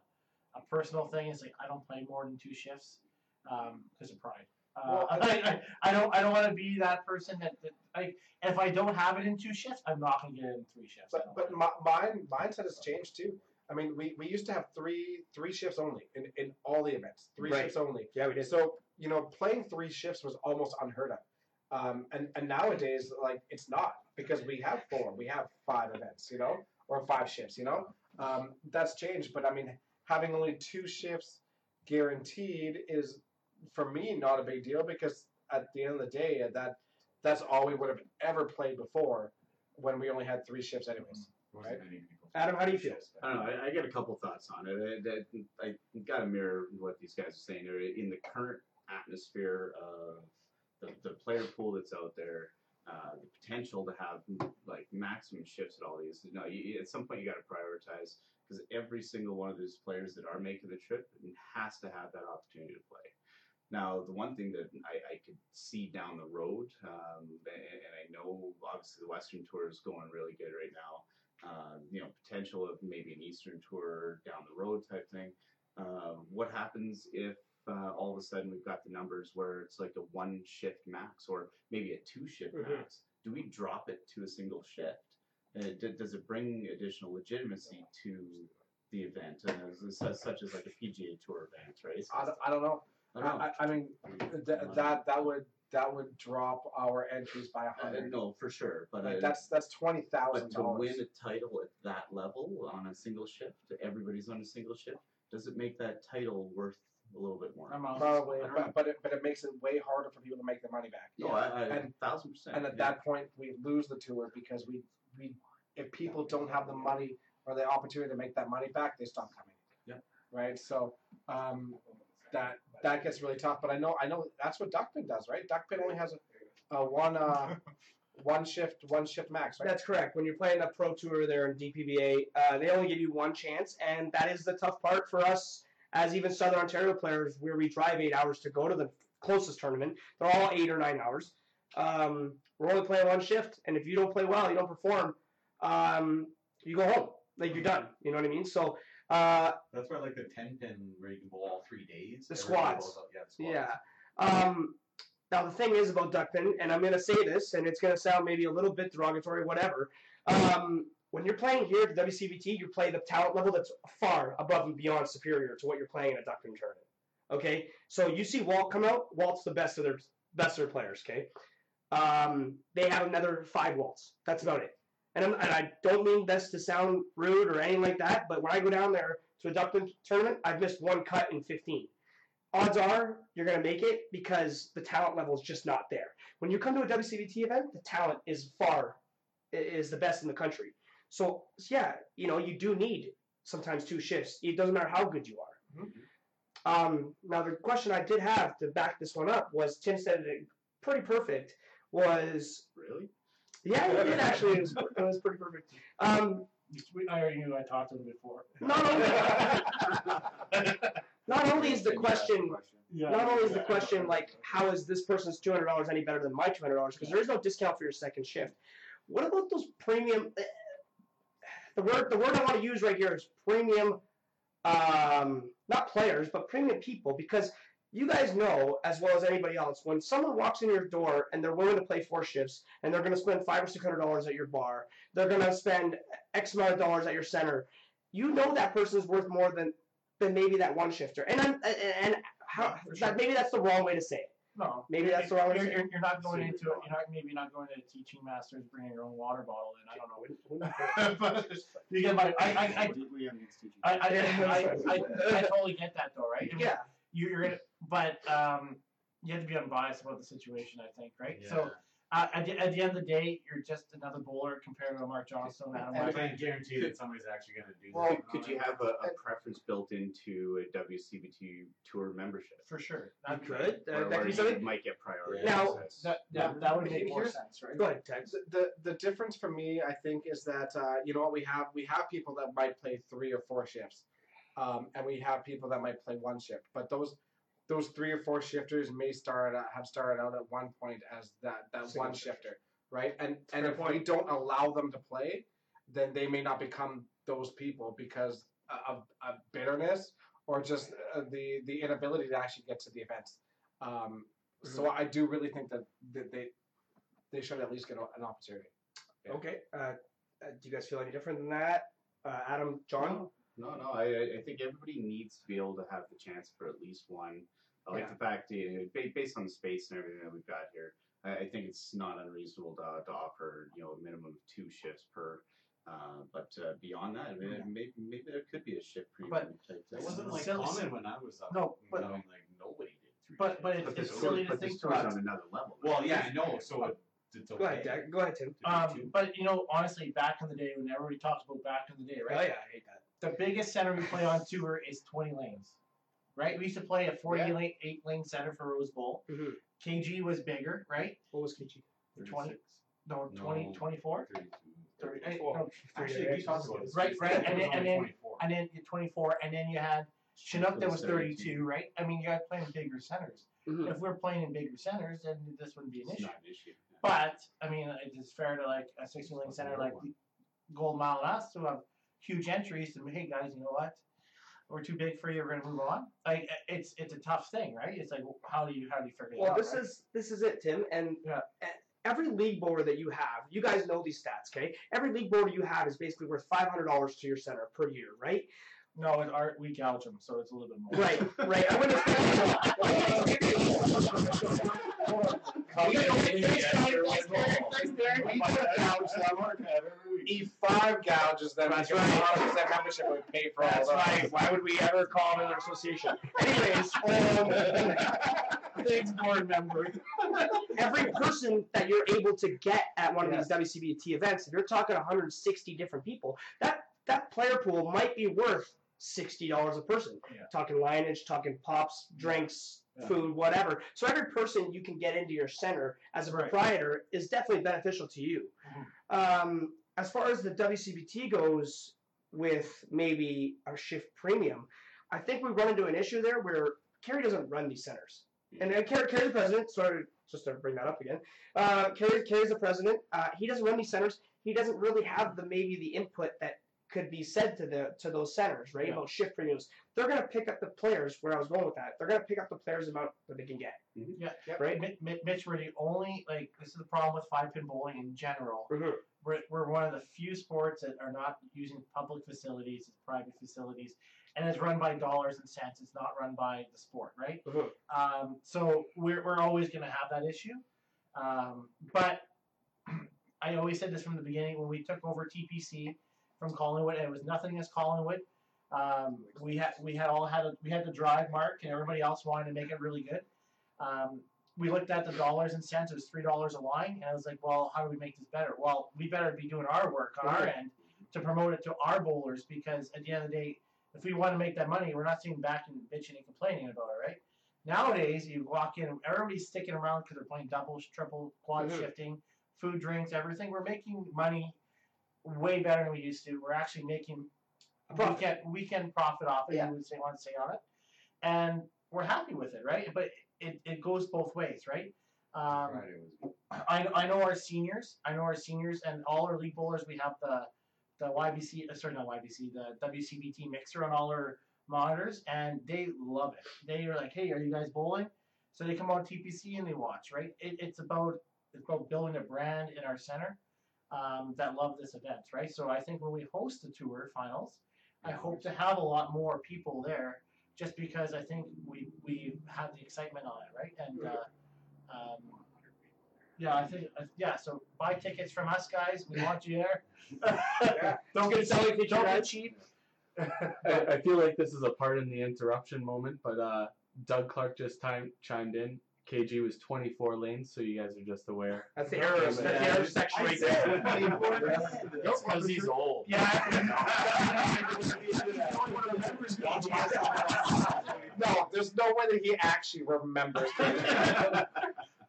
a personal thing. It's like I don't play more than two shifts because of pride. Uh, Well, [laughs] I, I, I don't I don't want to be that person that, that I if I don't have it in two shifts, I'm not gonna get it in three shifts. But but my, mine mindset has changed too. I mean, we, we used to have three three shifts only in, in all the events, three Right. shifts only. Yeah, we did. So you know, playing three shifts was almost unheard of. Um, and and nowadays, like it's not because we have four, we have five events, you know, or five shifts, you know. Um, that's changed, but I mean, having only two shifts guaranteed is for me not a big deal because at the end of the day, that that's all we would have ever played before when we only had three ships anyways. Right. Adam, how do you feel? I don't know. I, I got a couple thoughts on it. I, I, I got to mirror what these guys are saying. In the current atmosphere of the, the player pool that's out there, uh, the potential to have like maximum shifts at all these. You know, you, at some point you got to prioritize because every single one of these players that are making the trip has to have that opportunity to play. Now, the one thing that I, I could see down the road, um, and, and I know obviously the Western Tour is going really good right now uh, you know, potential of maybe an Eastern tour down the road type thing. Uh, what happens if uh, all of a sudden we've got the numbers where it's like a one shift max or maybe a two shift Mhm. max? Do we drop it to a single shift? Uh, d- does it bring additional legitimacy to the event, uh, such as like a PGA Tour event, right? I don't, I don't know. I don't know. I, I, I mean, th- that that would that would drop our entries by a Uh, hundred. no, for sure, but Like I- that's that's twenty thousand But to dollars. win a title at that level on a single shift, everybody's on a single shift, does it make that title worth a little bit more? I'm out. Probably, I don't know. but but it, but it makes it way harder for people to make their money back. No, I, I And- thousand percent. And at yeah. that point, we lose the tour because we we if people don't have the money or the opportunity to make that money back, they stop coming. Yeah. Right. So um, that that gets really tough. But I know I know that's what Duckpin does, right? Duckpin only has a, a one uh, [laughs] one shift one shift max, right? That's correct. When you're playing a pro tour there in DPBA, uh, they only give you one chance, and that is the tough part for us as even Southern Ontario players, where we drive eight hours to go to the closest tournament. They're all eight or nine hours. Um, we're only playing one shift, and if you don't play well, you don't perform, um, you go home. Like you're done. You know what I mean? So. Uh, That's where like the ten pin where you can bowl all three days. The everybody squads. bowls out- Yeah, the squads. Yeah. Um, now the thing is about duckpin, and I'm gonna say this, and it's gonna sound maybe a little bit derogatory, whatever. Um, when you're playing here at the WCBT, you play the talent level that's far above and beyond superior to what you're playing in a duckpin tournament. Okay, so you see Walt come out. Walt's the best of their best of their players. Okay, um, they have another five Waltz. That's about it. And, I'm, and I don't mean this to sound rude or anything like that, but when I go down there to a duckpin tournament, I've missed one cut in 15 odds are you're going to make it because the talent level is just not there. When you come to a WCBT event, the talent is far is the best in the country. So yeah, you know you do need sometimes two shifts. It doesn't matter how good you are. Um, now the question I did have to back this one up was Tim said it pretty perfect. Was Really? Yeah, it did actually. It was, it was pretty perfect. Um, We- I already knew I talked to him before. not only not only is the question Yeah. not only is the question like how is this person's two hundred dollars any better than my two hundred dollars because there is no discount for your second shift. What about those premium? eh, The word the word I want to use right here is premium, um, not players but premium people because you guys know as well as anybody else when someone walks in your door and they're willing to play four shifts and they're going to spend five or six hundred dollars at your bar, they're going to spend X amount of dollars at your center. You know that person's worth more than than maybe that one shifter. And I'm and- and how that maybe that's the wrong way to say it. No, Maybe that's the wrong way You're, say you're, it. you're not going into it. You're not maybe not going to a teaching masters, bringing your own water bottle in. I don't know. [laughs] But you get my. I I I. We have against teaching. I, I, I, I, I totally get that though, right? Yeah. You, you're gonna, but um, you have to be unbiased about the situation, I think, right? So, uh, at, the, at the end of the day, you're just another bowler compared to Mark Johnstone, Adam I Webber. can't guarantee that somebody's actually going to do Well, that. could you have a, a preference built into a WCBT tour membership? for sure. You That could. Uh, that where could be something. might get priority. Now- access. That, that, that would make more sense, right? Go ahead, Dex. the, the the difference for me, I think, is that uh, you know what we have we have people that might play three or four shifts, um, and we have people that might play one shift. But those those three or four shifters may start out, have started out at one point as that that Single one shifter. shifter, right? And and fair if we don't allow them to play, then they may not become those people because of, of bitterness or just uh, the the inability to actually get to the events. Um, So I do really think that, that they they should at least get an opportunity. Yeah. Okay. Uh, uh, do you guys feel any different than that? Uh, Adam, John? No, no, no, I- I think everybody needs to be able to have the chance for at least one. I like Yeah. the fact, you know, based on the space and everything that we've got here, I, I think it's not unreasonable to, to offer, you know, a minimum of two shifts per. Uh, but uh, beyond that, I mean, Yeah. maybe maybe there could be a shift premium But- type That wasn't like Silly- common when I was up. No, but- I mean, like nobody did. Three But- but shifts. it's- But it's silly to think tour's about- on another level. Well, yeah, I know. So it, it's okay. Go ahead, Dak. Go ahead, Tim. Um, but you know, honestly, back in the day, when everybody talks about back in the day, Oh right? yeah, I hate that. The biggest center we play on tour is 20 lanes, right? We used to play a 48 Yeah. lane, eight lane center for Rose Bowl. Mhm. KG was bigger, right? What was Kichi? 20, 36, no, 20, No. 24. 32, 30, 34. no, Actually, we talked about this. Right, It right, and then- only and then- 24. and then you 24, and then you had Chinook that was 32, 32. right? I mean, you got playing bigger centers. Mhm. If we're playing in bigger centers, then this wouldn't be an It's issue. not an issue. But I mean, it's fair to like a 16 lane center like the Gold Mile and us who have huge entries. And hey, guys, you know what? We're too big for you. We're gonna move on. Like it's it's a tough thing, right? It's like how do you how do you figure Well, out? this right? is this is it, Tim. And Yeah. e- every league bowler that you have, you guys know these stats, okay? Every league bowler you have is basically worth five hundred dollars to your center per year, right? no, it art we gouge them, so it's a little bit more. Right, right. [laughs] [laughs] I E five gouges them. That's because right. how does that membership would pay for all That's those. right. Why would we ever call another association? Anyways, um, Thanks, board member. every person that you're able to get at one of these WCBT events, if you're talking 160 different people, that that player pool might be worth sixty dollars a person. Yeah. Talking lineage, talking pops, drinks, Yeah. food, whatever. So every person you can get into your center as a Right. proprietor is definitely beneficial to you. Um, as far as the WCBT goes, with maybe a shift premium, I think we run into an issue there where Kerry doesn't run these centers. And then Kerry, Kerry's the president. Sorry, just to bring that up again. Uh, Kerry, Kerry's the president. Uh, he doesn't run these centers. He doesn't really have the maybe the input that could be said to the to those centers, right? Yeah. About shift premiums. They're gonna pick up the players. Where I was going with that, they're gonna pick up the players amount that they can get. Yeah, Right. Mi- Mi- Mitch, we're the only like this is the problem with five pin bowling in general. Mhm. We're, we're one of the few sports that are not using public facilities, it's private facilities, and it's run by dollars and cents. It's not run by the sport, right? Mhm. Um, so we're, we're always going to have that issue. Um, but [clears throat] I always said this from the beginning when we took over TPC from Collingwood, and it was nothing against Collingwood. Um, we had we had all had a, we had the drive mark, and everybody else wanted to make it really good. Um, we looked at the dollars and cents. It was three dollars a line, and I was like, "Well, how do we make this better?" Well, we better be doing our work on our end to promote it to our bowlers because at the end of the day, if we want to make that money, we're not sitting back and bitching and complaining about it, right? Nowadays, you walk in, everybody's sticking around because they're playing doubles, triple, quad Mhm. shifting, food, drinks, everything. We're making money way better than we used to. We're actually making A profit. weekend weekend profit off it. Yeah. You would say want to say on it, and we're happy with it, right? But it, it goes both ways, right? Um, Friday I, I know our seniors. I know our seniors and all our league bowlers. We have the the YBC, uh, sorry, not YBC, the WCBT mixer on all our monitors, and they love it. They are like, "Hey, are you guys bowling?" So they come on TPC and they watch. Right? It, it's about it's about building a brand in our center um, that love this event. Right? So I think when we host the tour finals, I hope to have a lot more people there, just because I think we we have the excitement on it. Right? And uh, um, yeah, I think uh, yeah. So buy tickets from us, guys. We want you there. [laughs] Don't get Selling don't get cheap. [laughs] I, I feel like this is a part in the interruption moment, but uh, Doug Clark just time, chimed in. KG was 24 lanes, so you guys are just aware. That's the error. [laughs] That's the error section right there. That's because he's old. Yeah. no, there's no way that he actually remembers. [laughs]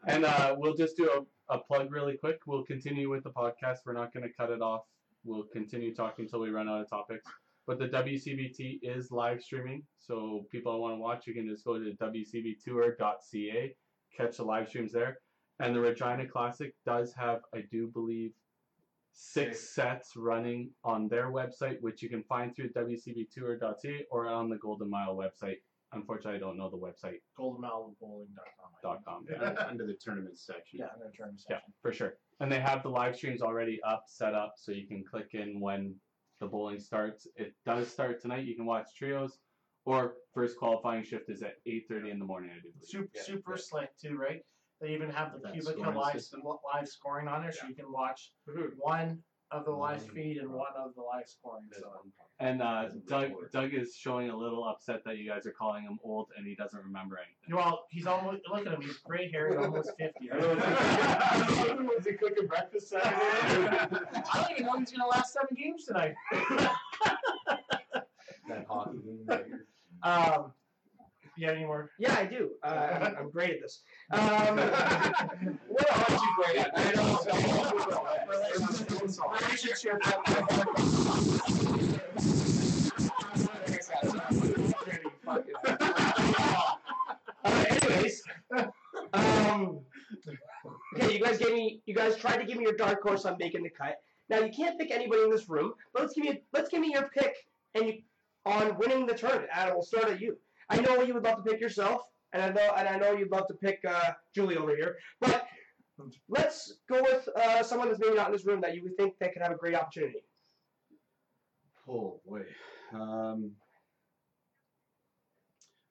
And uh, we'll just do a, a plug really quick. We'll continue with the podcast. We're not going to cut it off. We'll continue talking until we run out of topics. But the WCBT is live streaming, so people that want to watch, you can just go to wcbtour.ca, catch the live streams there. And the Regina Classic does have, I do believe, six sets running on their website, which you can find through wcbtour.ca or on the Golden Mile website. Unfortunately, I don't know the website GoldenMileBowling.com. dot .com. Yeah, under the tournament section. Yeah, I'm gonna turn Yeah, for sure. And they have the live streams already up, set up, so you can click in when the bowling starts. It does start tonight. You can watch trios, or first qualifying shift is at 8:30 in the morning. I do believe. Super, Yeah, super yeah. slick too, right? They even have the That Cubica live system. live scoring on there, so you can watch one of the live feed and one of the live scoring. So And uh, Doug, work. Doug is showing a little upset that you guys are calling him old, and he doesn't remember anything. well, he's almost look at him. He's gray haired, [laughs] almost fifty. Right? [laughs] Was he cooking breakfast Saturday? [laughs] I don't even know he's gonna last seven games tonight. that hockey game. that you're- um, you have any more? Yeah, I do. Uh, I'm, great at this. Um, [laughs] what aren't you great at? I Relationship. [laughs] uh, anyways, um, okay, you guys gave me, you guys tried to give me your dark horse on making the cut. Now you can't pick anybody in this room, but let's give me, let's give me your pick and you, on winning the tournament. Adam, we'll start at you. I know you would love to pick yourself, and I know, and I know you'd love to pick uh, Julie over here, but let's go with uh, someone that's maybe not in this room that you would think that could have a great opportunity. Oh boy. Um,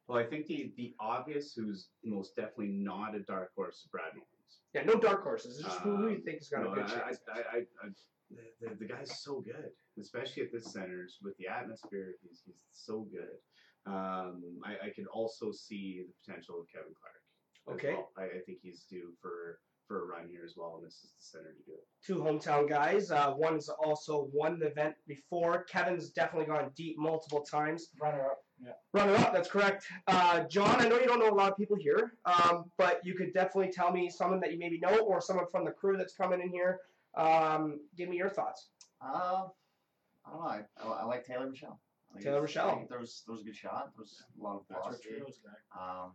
well, I think the the obvious, who's most definitely not a dark horse, is Brad Mullins. Yeah, no dark horses. It's just who who you Um, think has got No, a good I. I, I, I, the, the, the guy's so good, especially at this centers with the atmosphere. He's, he's so good. Um, I, I could also see the potential of Kevin Clark. Okay. well. I, I think he's due for for a run here as well, and this is the center to do it. two hometown guys. Uh, one's also won the event before. Kevin's definitely gone deep multiple times. Runner up. Yeah. Runner up, that's correct. Uh, John, I know you don't know a lot of people here, um, but you could definitely tell me someone that you maybe know or someone from the crew that's coming in here. Um, give me your thoughts. Uh, I don't know. I, I, I like Taylor Michelle. I think Taylor Michelle. I think there was there was a good shot. There was a lot of That's velocity. Um,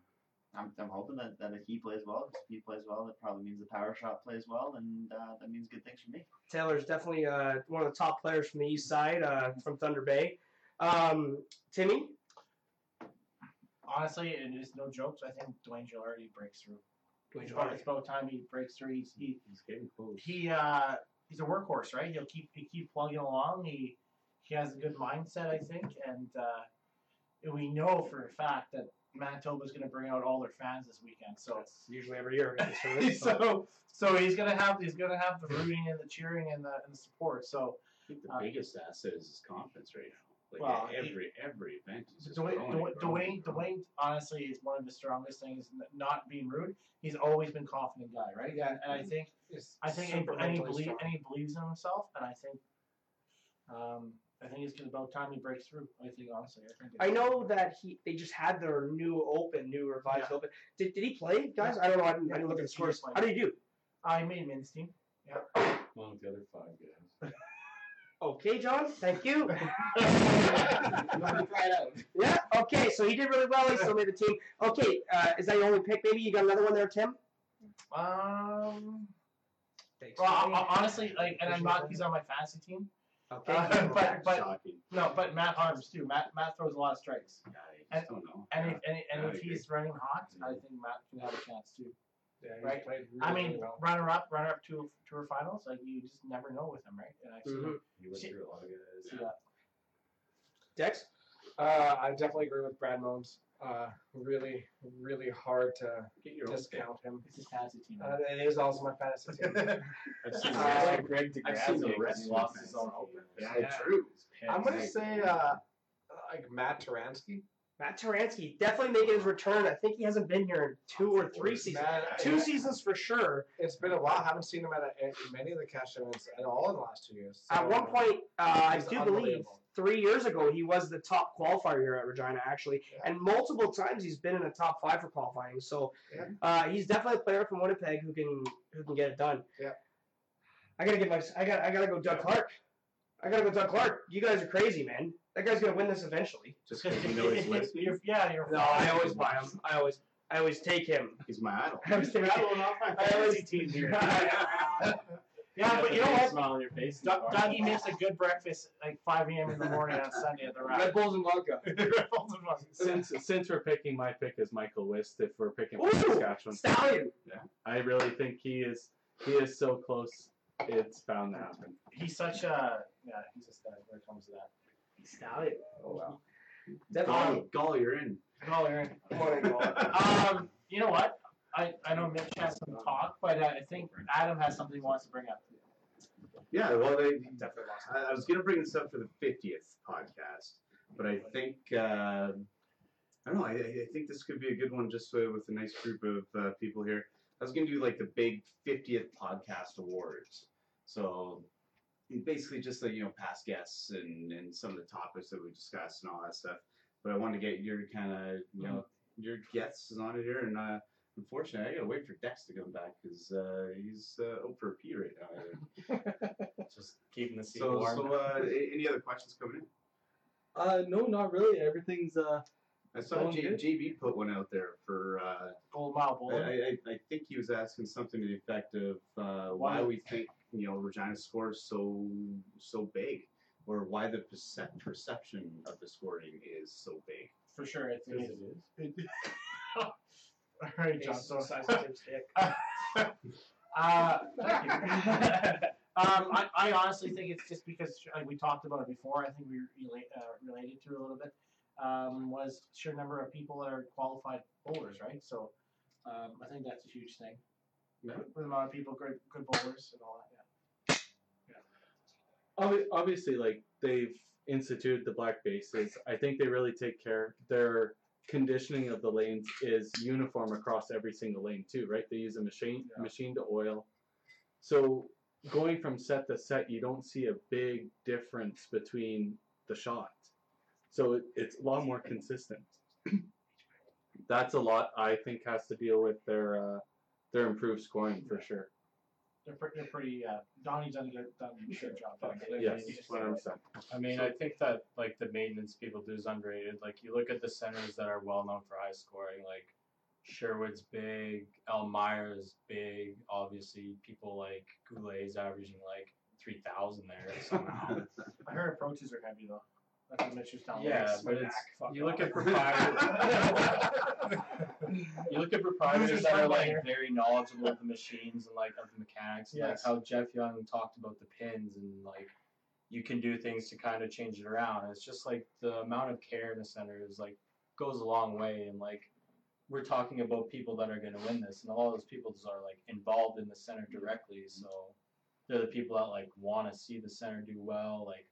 I'm, I'm hoping that, that if he plays well, if he plays well, that probably means the power shot plays well, and uh, that means good things for me. Taylor's definitely uh, one of the top players from the east side, uh, from Thunder Bay. Um, Timmy, Honestly, and it's no jokes. I think Dwayne Gilardi breaks through. Dwayne It's about, Gilardi. it's about time he breaks through. He's, he He's getting close. he uh he's a workhorse, right? He'll keep he keep plugging along. He he has a good mindset, I think, and uh, we know for a fact that Manitoba's going to bring out all their fans this weekend. So that's usually every year. we get [laughs] this tournament, so. so so he's going to have he's going to have the rooting and the cheering and the and the support. So I think the Uh, biggest asset is his confidence right now. Like Well, he- every every event, he's just Dwayne, growing, Dwayne, growing, Dwayne, growing. Dwayne, honestly, is one of the strongest things. Not being rude, he's always been a confident guy, right? Yeah. And I think I think and, and he believe strong. and he believes in himself, and I think, um, I think it's about time he breaks through. I think honestly, I think. I know that he they just had their new open, new revised Yeah. open. Did, did he play, guys? I don't know. I didn't, I didn't look at the scores. How did he do? I made men's team. Along with the other five guys. [laughs] Okay, John. Thank you. [laughs] [laughs] You want to try it out? yeah. Okay. So he did really well. He still made the team. Okay. Uh, is that your only pick? Maybe you got another one there, Tim. Um, Thanks. well, I, I, honestly, like, and I'm not. He's on my fantasy team. Okay. Uh, [laughs] but but no, but Matt Harms too. Matt Matt throws a lot of strikes, Yeah, I just don't know. and if and, and Yeah, if he's running hot, I think Matt can have a chance too. Yeah, he's Right. played I mean, well. runner up, runner up to tour finals, like you just never know with him, right? And I've seen Mhm. He went through a lot of guys. see that. Dex. Uh, I definitely agree with Brad Mones. Uh, really, really hard to Get your discount him. It's his fantasy team. Uh, it is also my fantasy [laughs] team. I've seen Uh, the Greg I've seen the DeGrasse rest lost his own open. Yeah, Yeah. true. I'm gonna say uh, like Matt Taransky. Matt Taransky definitely making his return. I think he hasn't been here in two or three seasons. Man, Two I- seasons for sure. It's been a while. I haven't seen him at, a, at many of the cash tournaments at all in the last two years. At one point, uh, I do believe three years ago he was the top qualifier here at Regina, actually, Yeah. and multiple times he's been in the top five for qualifying. So Yeah. uh, he's definitely a player from Winnipeg who can who can get it done. Yeah. I gotta get my I got I gotta go Doug Clark. I gotta go Doug Clark. You guys are crazy, man. That guy's gonna win this eventually. Just because you know he's listening. [laughs] You're- yeah, you're. No, I always buy him. I always I always take him. He's my idol. [laughs] I always take him. rattling off my I always- fantasy team here. [laughs] yeah, but you know what? Smile on your face. Doug, Dougie makes a good breakfast like 5 a.m. in the morning on Sunday at the Red Rack. Bulls and vodka. Since since we're picking my pick is Michael Wist, if we're picking for Ooh, Saskatchewan, Stallion. Yeah, I really think he is he is so close. It's bound to happen. he's such a yeah. He's a stud when it comes to that. Stallion. Oh wow. Golly, golly, you're in. Aaron. Morning, Paul. Um, you know what? I, I know Mitch has some talk, but uh, I think Adam has something he wants to bring up. Yeah, well, they, Definitely. I, I was gonna bring this up for the fiftieth podcast, but I think uh, I don't know. I, I think this could be a good one, just uh, with a nice group of uh, people here. I was gonna do like the big fiftieth podcast awards. So basically, just like you know, past guests and and some of the topics that we discussed and all that stuff. But I want to get your kind of you know your guests on it here, and uh, unfortunately, I gotta wait for Dex to come back because uh, he's uh, out for a pee right now. [laughs] Just keeping the seat So, warm. so uh, any other questions coming in? Uh, no, not really. Everything's uh. I saw Going J- JB put one out there for. Uh, Gold Mile I, I, I think he was asking something to the effect of uh, why Why? we think you know Regina scores so so big, or why the percep- perception of the scoring is so big. For sure. It's, Because it's, it is. [laughs] All right, John. So, size of Tim's dick. [laughs] uh, thank you. [laughs] um, I, I honestly think it's just because like we talked about it before. I think we relate, uh, related to it a little bit. Um, was sheer number of people that are qualified bowlers, right? So um, I think that's a huge thing. Yeah. With a lot of people, good, good bowlers and all that. Obvi- obviously, like they've instituted the black bases. I think they really take care. Their conditioning of the lanes is uniform across every single lane too, right? They use a machine Yeah. machine to oil. So going from set to set, you don't see a big difference between the shots. So it, it's a lot more consistent. That's a lot I think has to deal with their uh, their improved scoring for sure. They're, pretty, they're pretty. Uh, Donnie's done a good, done a good job. down there. Yes, one hundred percent. I mean, I think that like the maintenance people do is underrated. Like you look at the centers that are well known for high scoring, like Sherwood's big, Elmire's big. Obviously, people like Goulet's averaging like three thousand there somehow. [laughs] I heard approaches are heavy though. That's what Mitch was telling Yeah, me. but it's Fuck you look off. at proprietors. [laughs] [laughs] you look at proprietors that are like very knowledgeable of the machines and like of the mechanics. and, Yes. Like how Jeff Young talked about the pins and like you can do things to kind of change it around. It's just like the amount of care in the center is like goes a long way and like we're talking about people that are going to win this and a lot of those people are like involved in the center directly so they're the people that like want to see the center do well like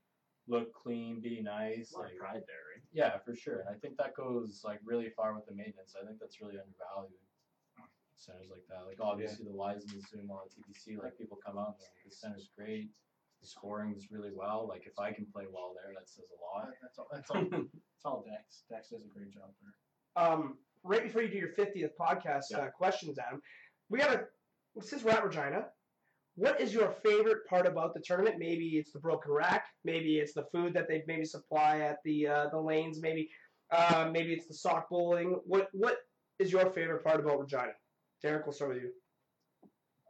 look clean be nice like pride there? Yeah, for sure. And I think that goes like really far with the maintenance. I think that's really undervalued. Centers like that, like obviously the Lies and the Zoom on the TPC, like people come out and like, the center's great, the scoring's really well. Like if I can play well there, that says a lot. That's all. That's all. [laughs] That's all. Dex. Dex does a great job there. um, right before you do your 50th podcast uh, questions, Adam, we got to, since we're at Regina, what is your favorite part about the tournament? Maybe it's the broken rack. Maybe it's the food that they maybe supply at the uh, the lanes. Maybe uh, maybe it's the sock bowling. What what is your favorite part about Regina? Derek, we'll start with you.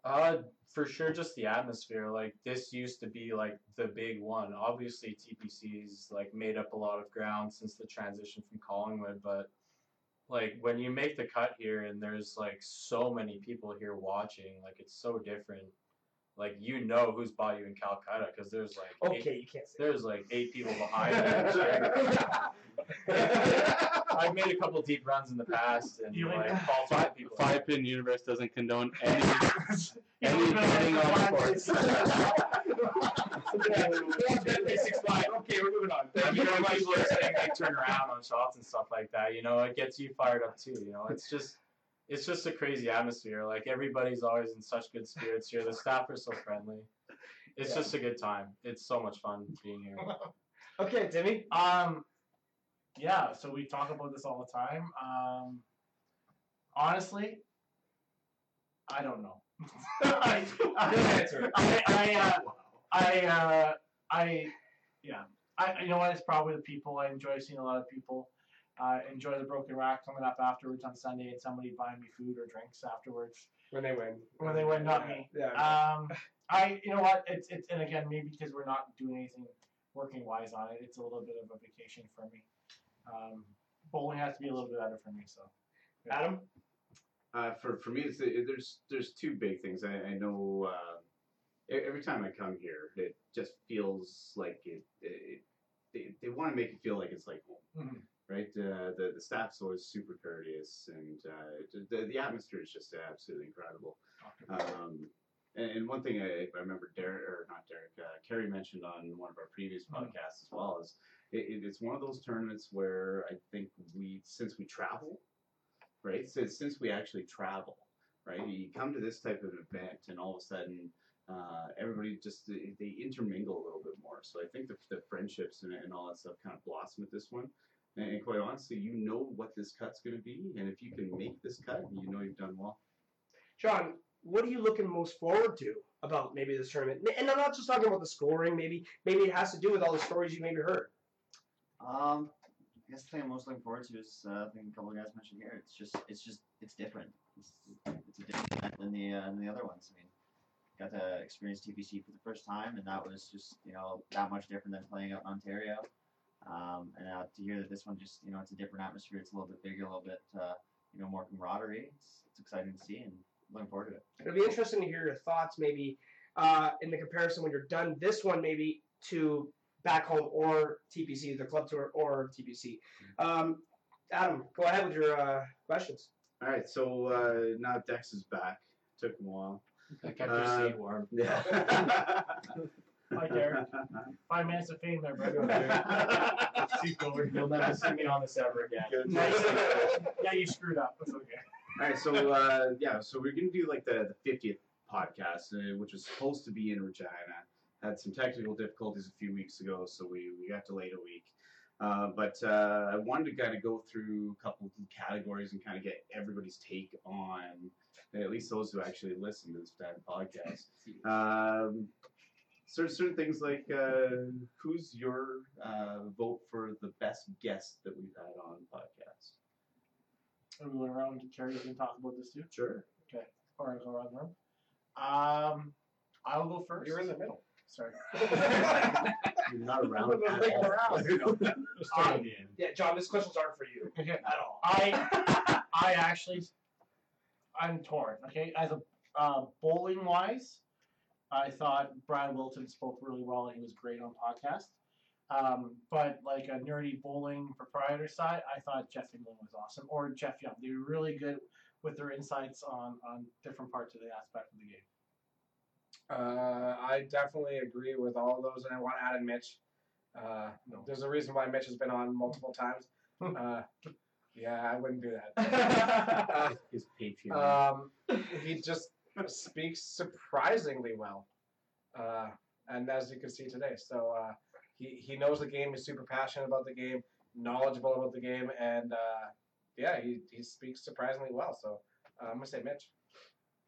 Uh, for sure, just the atmosphere. Like this used to be like the big one. Obviously, TPC's like made up a lot of ground since the transition from Collingwood, but like when you make the cut here and there's like so many people here watching, like it's so different. Like you know who's bought you in Calcutta because there's like eight, Okay, you can't say. there's like eight people behind you. [laughs] cheering. [laughs] I've made a couple deep runs in the past and You like like- ah, Five, people. five pin universe doesn't condone [laughs] any You any know, betting on sports. Okay, we're moving on. Thank you you know, very people are saying they turn around on shots and stuff like that. You know, it gets you fired up too. You know, it's just it's just a crazy atmosphere. Like everybody's always in such good spirits here. The staff are so friendly. It's Yeah. just a good time. It's so much fun being here. [laughs] Okay, Timmy. Um, yeah. So we talk about this all the time. Um, honestly, I don't know. [laughs] I, I, Good answer. I, I, uh, I, uh, I, yeah. I, you know what? It's probably the people. I enjoy seeing a lot of people. I enjoy the broken rack coming up afterwards on Sunday and somebody buying me food or drinks afterwards when they win. when they win, not me. Yeah. Um, [laughs] I, you know what? It's it's and again maybe because we're not doing anything working wise on it, it's a little bit of a vacation for me. Um, bowling has to be a little bit better for me. So Adam. Uh, for for me, it's, it, there's there's two big things. I, I know uh, e- every time I come here, it just feels like it. it they, they want to make it feel like it's like home, Mhm. Right? Uh, the the staff's always super courteous, and uh, the the atmosphere is just absolutely incredible. Um, and, and one thing I, I remember Derek or not Derek, uh, Kerry mentioned on one of our previous Mhm. podcasts as well is it, it, it's one of those tournaments where I think we since we travel, right? Since since we actually travel, right? You come to this type of event, and all of a sudden. Uh, everybody just they, they intermingle a little bit more, so I think the, the friendships and, and all that stuff kind of blossom at this one. And, and quite honestly, you know what this cut's going to be, and if you can make this cut, you know you've done well. John, what are you looking most forward to about maybe this tournament? And I'm not just talking about the scoring. Maybe maybe it has to do with all the stories you maybe heard. Um, I guess the thing I'm most looking forward to is uh, I think a couple of guys mentioned here. It's just it's just it's different. It's, it's a different event than the uh, than the other ones. I mean, got to experience TPC for the first time, and that was just you know that much different than playing out in Ontario. Um, and now to hear that this one just you know it's a different atmosphere. It's a little bit bigger, a little bit uh, you know more camaraderie. It's it's exciting to see and looking forward to it. It'll be interesting to hear your thoughts maybe uh, in the comparison when you're done this one maybe to back home or TPC, the club tour or TPC. Um, Adam, go ahead with your uh, questions. All right, so uh, now Dex is back. Took him a while. I kept Uh, your seat warm. Yeah. [laughs] [laughs] Hi, Derek. [laughs] Five minutes of fame there, bro. [laughs] You'll never see me on this ever again. yeah, you screwed up. It's okay. All right, so uh, yeah, so we're gonna do like the the fiftieth podcast, uh, which was supposed to be in Regina. Had some technical difficulties a few weeks ago, so we we got delayed a week. Uh, but uh, I wanted to kind of go through a couple of categories and kind of get everybody's take on at least those who actually listen to this damn podcast. [laughs] Um, certain certain things like uh, who's your uh, vote for the best guest that we've had on the podcast? And we went around and Kerry can talk about this too. Sure. Okay. Or I'll go around the room. Um, I will go first. You're in the middle. Sorry. [laughs] You're not around at at all. around. [laughs] Um, Yeah, John, these questions aren't for you at all. I [laughs] I actually I'm torn. Okay, as a uh, bowling wise, I thought Brad Wilton spoke really well and he was great on podcast. Um, but like a nerdy bowling proprietor side, I thought Jeff England was awesome, or Jeff Young. They were really good with their insights on on different parts of the aspect of the game. Uh, I definitely agree with all of those, and I want to add in Mitch. Uh, No. There's a reason why Mitch has been on multiple times. [laughs] Uh, yeah, I wouldn't do that. [laughs] His Patreon. um, he just speaks surprisingly well, uh, and as you can see today, so uh, he he knows the game. He's super passionate about the game, knowledgeable about the game, and uh, yeah, he he speaks surprisingly well. So uh, I'm gonna say Mitch.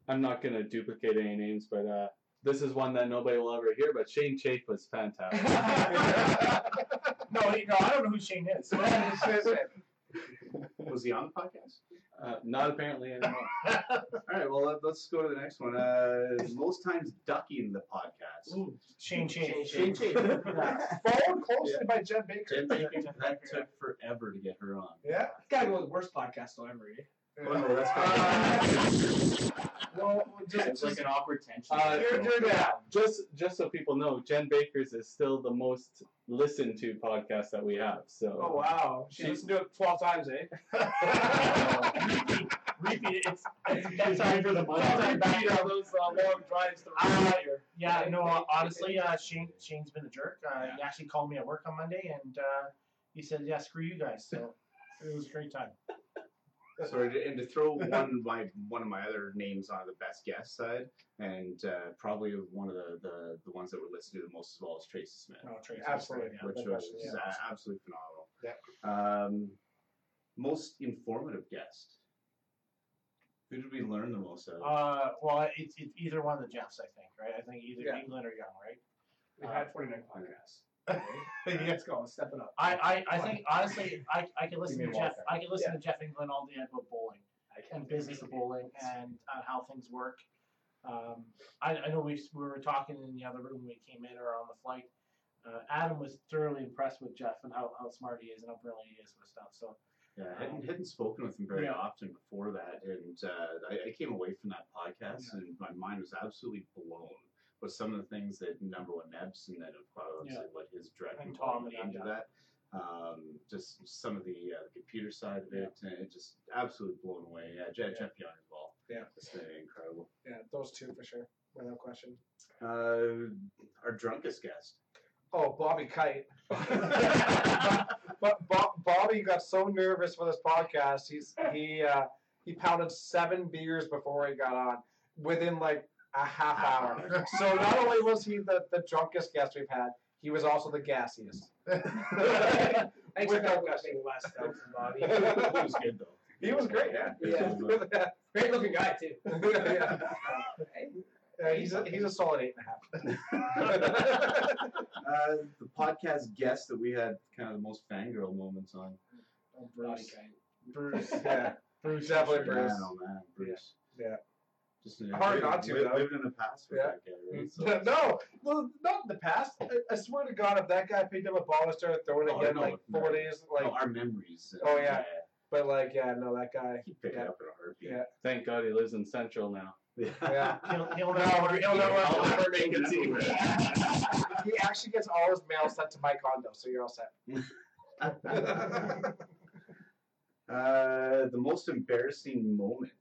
I'm not gonna duplicate any names, but uh, this is one that nobody will ever hear. But Shane Chafe was fantastic. [laughs] [laughs] no, he, no, I don't know who Shane is. [laughs] Was he on the podcast? Uh, not apparently anymore. [laughs] All right, well let, us go to the next one. Uh, most times ducking the podcast. Ooh, Shane Shane. Shane Chafe. [laughs] Followed closely by Jed Baker. Jen Bacon, [laughs] that took forever to get her on. Yeah. it's Gotta go with the worst podcast though ever. eh? Oh, no, that's Uh, [laughs] well, just, It's like just an awkward tension. Uh, you're, you're down. Just just so people know, Jen Baker's is still the most listened to podcast that we have. So Oh wow, she She- listened to it twelve times, eh? [laughs] Repeat it. It's, it's time for the money. Repeat all those uh, long drives to Uh, yeah, no, uh, honestly, uh, Shane Shane's been a jerk. Uh, He actually called me at work on Monday, and uh, he said, "Yeah, screw you guys." So it was a great time. [laughs] [laughs] So and to- and to throw [laughs] one of my one of my other names on the best guest side, and uh, probably one of the, the the ones that were listened to the most as well as Tracy Smith, No, Tracy, Absolutely, yeah. which was question, uh, absolutely phenomenal. Yeah. Um, most informative guest. Who did we learn the most of? Uh, well, it's, it's either one of the Jeffs, I think, right? I think either Yeah. England or Young, right? We've had forty nine podcasts. Let's go, Step it up. I, I, I think honestly, I, I could listen to Jeff. I could listen to Jeff England all day about bowling and business of bowling and uh, how things work. Um, I, I know we we were talking in the other room when we came in or on the flight. Uh, Adam was thoroughly impressed with Jeff and how, how smart he is and how brilliant he is with stuff. So Yeah, I hadn't, hadn't spoken with him very Yeah. often before that, and uh, I, I came away from that podcast, and my mind was absolutely blown with some of the things that number one Nebs, and then obviously what his direct And Tom involvement and into yeah. that. Um, just some of the, uh, the computer side of it, and it just absolutely blown away. Yeah, Jeff, Jeff Young as well. Yeah. it's been incredible. Yeah, those two for sure, without question. Uh, our drunkest guest. Oh, Bobby Kite. [laughs] but Bo- Bobby got so nervous for this podcast. He's he uh, he pounded seven beers before he got on, within like a half hour. [laughs] So not only was he the, the drunkest guest we've had, he was also the gassiest. [laughs] Thanks Without for question. being less than Bobby. [laughs] he was good though. He was great, yeah. Yeah. Great looking guy too. yeah. Yeah, he's a, he's a solid eight and a half. Uh, the podcast guest that we had kind of the most fangirl moments on. oh, Bruce, Bruce, Bruce, yeah, Bruce, definitely. Bruce. Man, oh man, Bruce. Yeah. Just Hard not to, li- though. Living in the past for Yeah. that guy, right? [laughs] So, no, well, not in the past. I, I swear to God, if that guy picked up a ball and started throwing it Oh, again no, like no. four days, like, no, our memories. uh, Oh, yeah. but like, yeah, no, that guy. He'd pick Yeah. it up in a heartbeat. Yeah. thank God he lives in Central now. [laughs] Yeah. He'll, he'll No, know. he'll know where I'll I'm never make it to [laughs] He actually gets all his mail sent to my condo, so you're all set. Uh, the most embarrassing moment.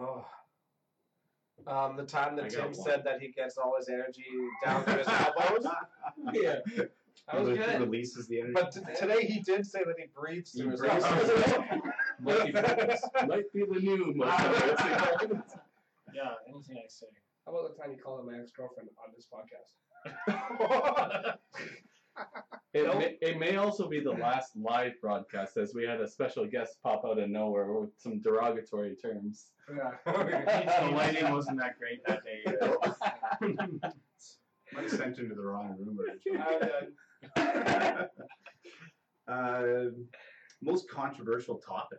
Oh. Um, the time that got Tim one. said that he gets all his energy down to his elbows. [laughs] Yeah. That was good. Releases the energy. But t- today he did say that he breathes He through his breathes his [laughs] Might be, might be the new most embarrassing moment. Yeah, anything I say. How about the time you called my ex girlfriend on this podcast? [laughs] It, may, it may also be the last live broadcast as we had a special guest pop out of nowhere with some derogatory terms. yeah. the lighting [laughs] wasn't that great that day. Might have sent him to the wrong room or [laughs] something. uh, [laughs] most controversial topic.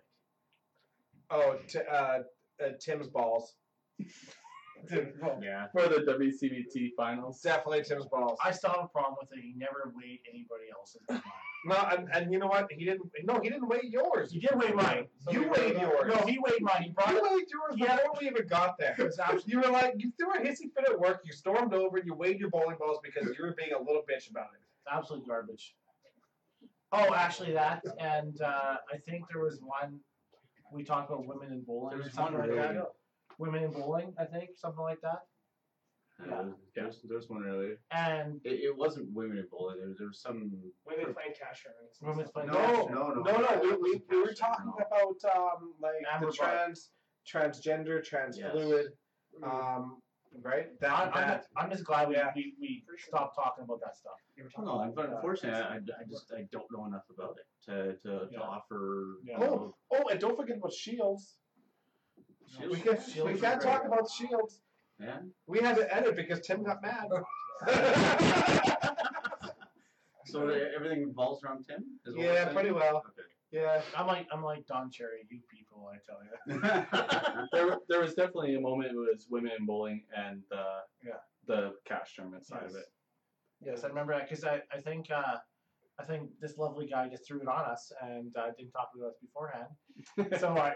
oh, t- uh, uh, Tim's balls. Yeah. For the WCBT finals. Definitely Tim's balls. I still have a problem with it. He never weighed anybody else's. [laughs] No, and, and you know what? He didn't. No, he didn't weigh yours. He did weigh mine. You weighed yours. No, he weighed mine. He brought You it. weighed yours Yeah. before we even got there. [laughs] You were like, you threw a hissy fit at work. You stormed over. You weighed your bowling balls because you were being a little bitch about it. It's absolute garbage. Oh, actually, that and uh, I think there was one. We talked about women in bowling. There or was something one like earlier. that. Women in bowling, I think, something like that. Yeah. Uh, there's, there's one earlier. And It, it wasn't women in bowling. There, there was some. Women playing cash tournaments. and women's stuff. playing. No, no, no, No, no. We, we, we were talking no. about um like Amber the trans, transgender, trans Yes. fluid, um, right? That I'm, I'm, that. just, I'm just glad we, Yeah. we, we stopped talking about that stuff. You were talking No, about- but unfortunately, I, I just I don't know enough about it to to, Yeah. to offer. Yeah. you know, Oh, and don't forget about shields. Shields- We can Shields we are can't great. talk about shields. Yeah. We had to edit because Tim got mad. [laughs] So everything revolves around Tim. Is yeah, pretty well. Okay. Yeah. I'm like I'm like Don Cherry, you people, I tell you. [laughs] There, there was definitely a moment it was women in bowling and the Yeah. the cash tournament side of Yes. it. Yes, I remember that because I, I think uh, I think this lovely guy just threw it on us and uh, didn't talk to us beforehand. [laughs] So I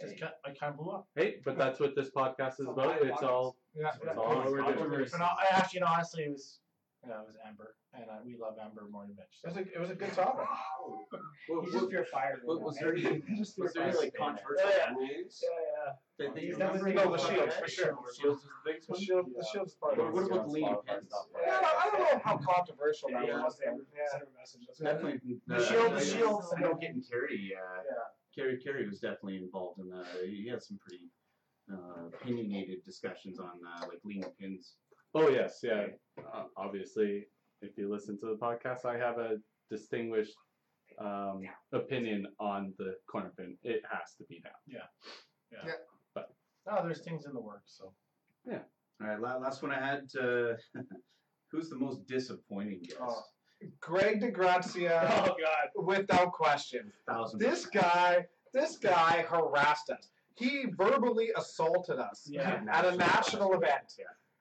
just cut, I kind of blew up. Hey, but that's what this podcast is about. It's all Yeah, it's all what we're doing. Controversy. But I actually, no, honestly, it was, yeah, it was Amber, and uh, we love Amber more than Mitch. It was a, it was a good topic. [laughs] He's just pure fire. Was, was there any, Just was there any like controversial Yeah, yeah. rules? Yeah, yeah. that- that you He's remember? No, the shields, for sure. Shields is the biggest The one. shield, the shield's part What, what about the leaning pins? Yeah, I don't know how controversial that Yeah. was. Send Yeah. her message. Definitely. The shield- the shield- I know getting Kerry. Uh, Yeah. Kerry, Kerry was definitely involved in that. He had some pretty uh, opinionated discussions on uh, like leaning pins. Oh yes, yeah. Uh, obviously, if you listen to the podcast, I have a distinguished um, opinion on the corner pin. It has to be down. Yeah. Yeah. yeah. But no, there's things in the works. So Yeah. All right, last one I had. Uh, [laughs] who's the most disappointing guest? Oh. Greg DeGrazia, [laughs] Oh God. without question. Thousand. This percent. guy, this guy harassed us. He verbally assaulted us Yeah. at a national event.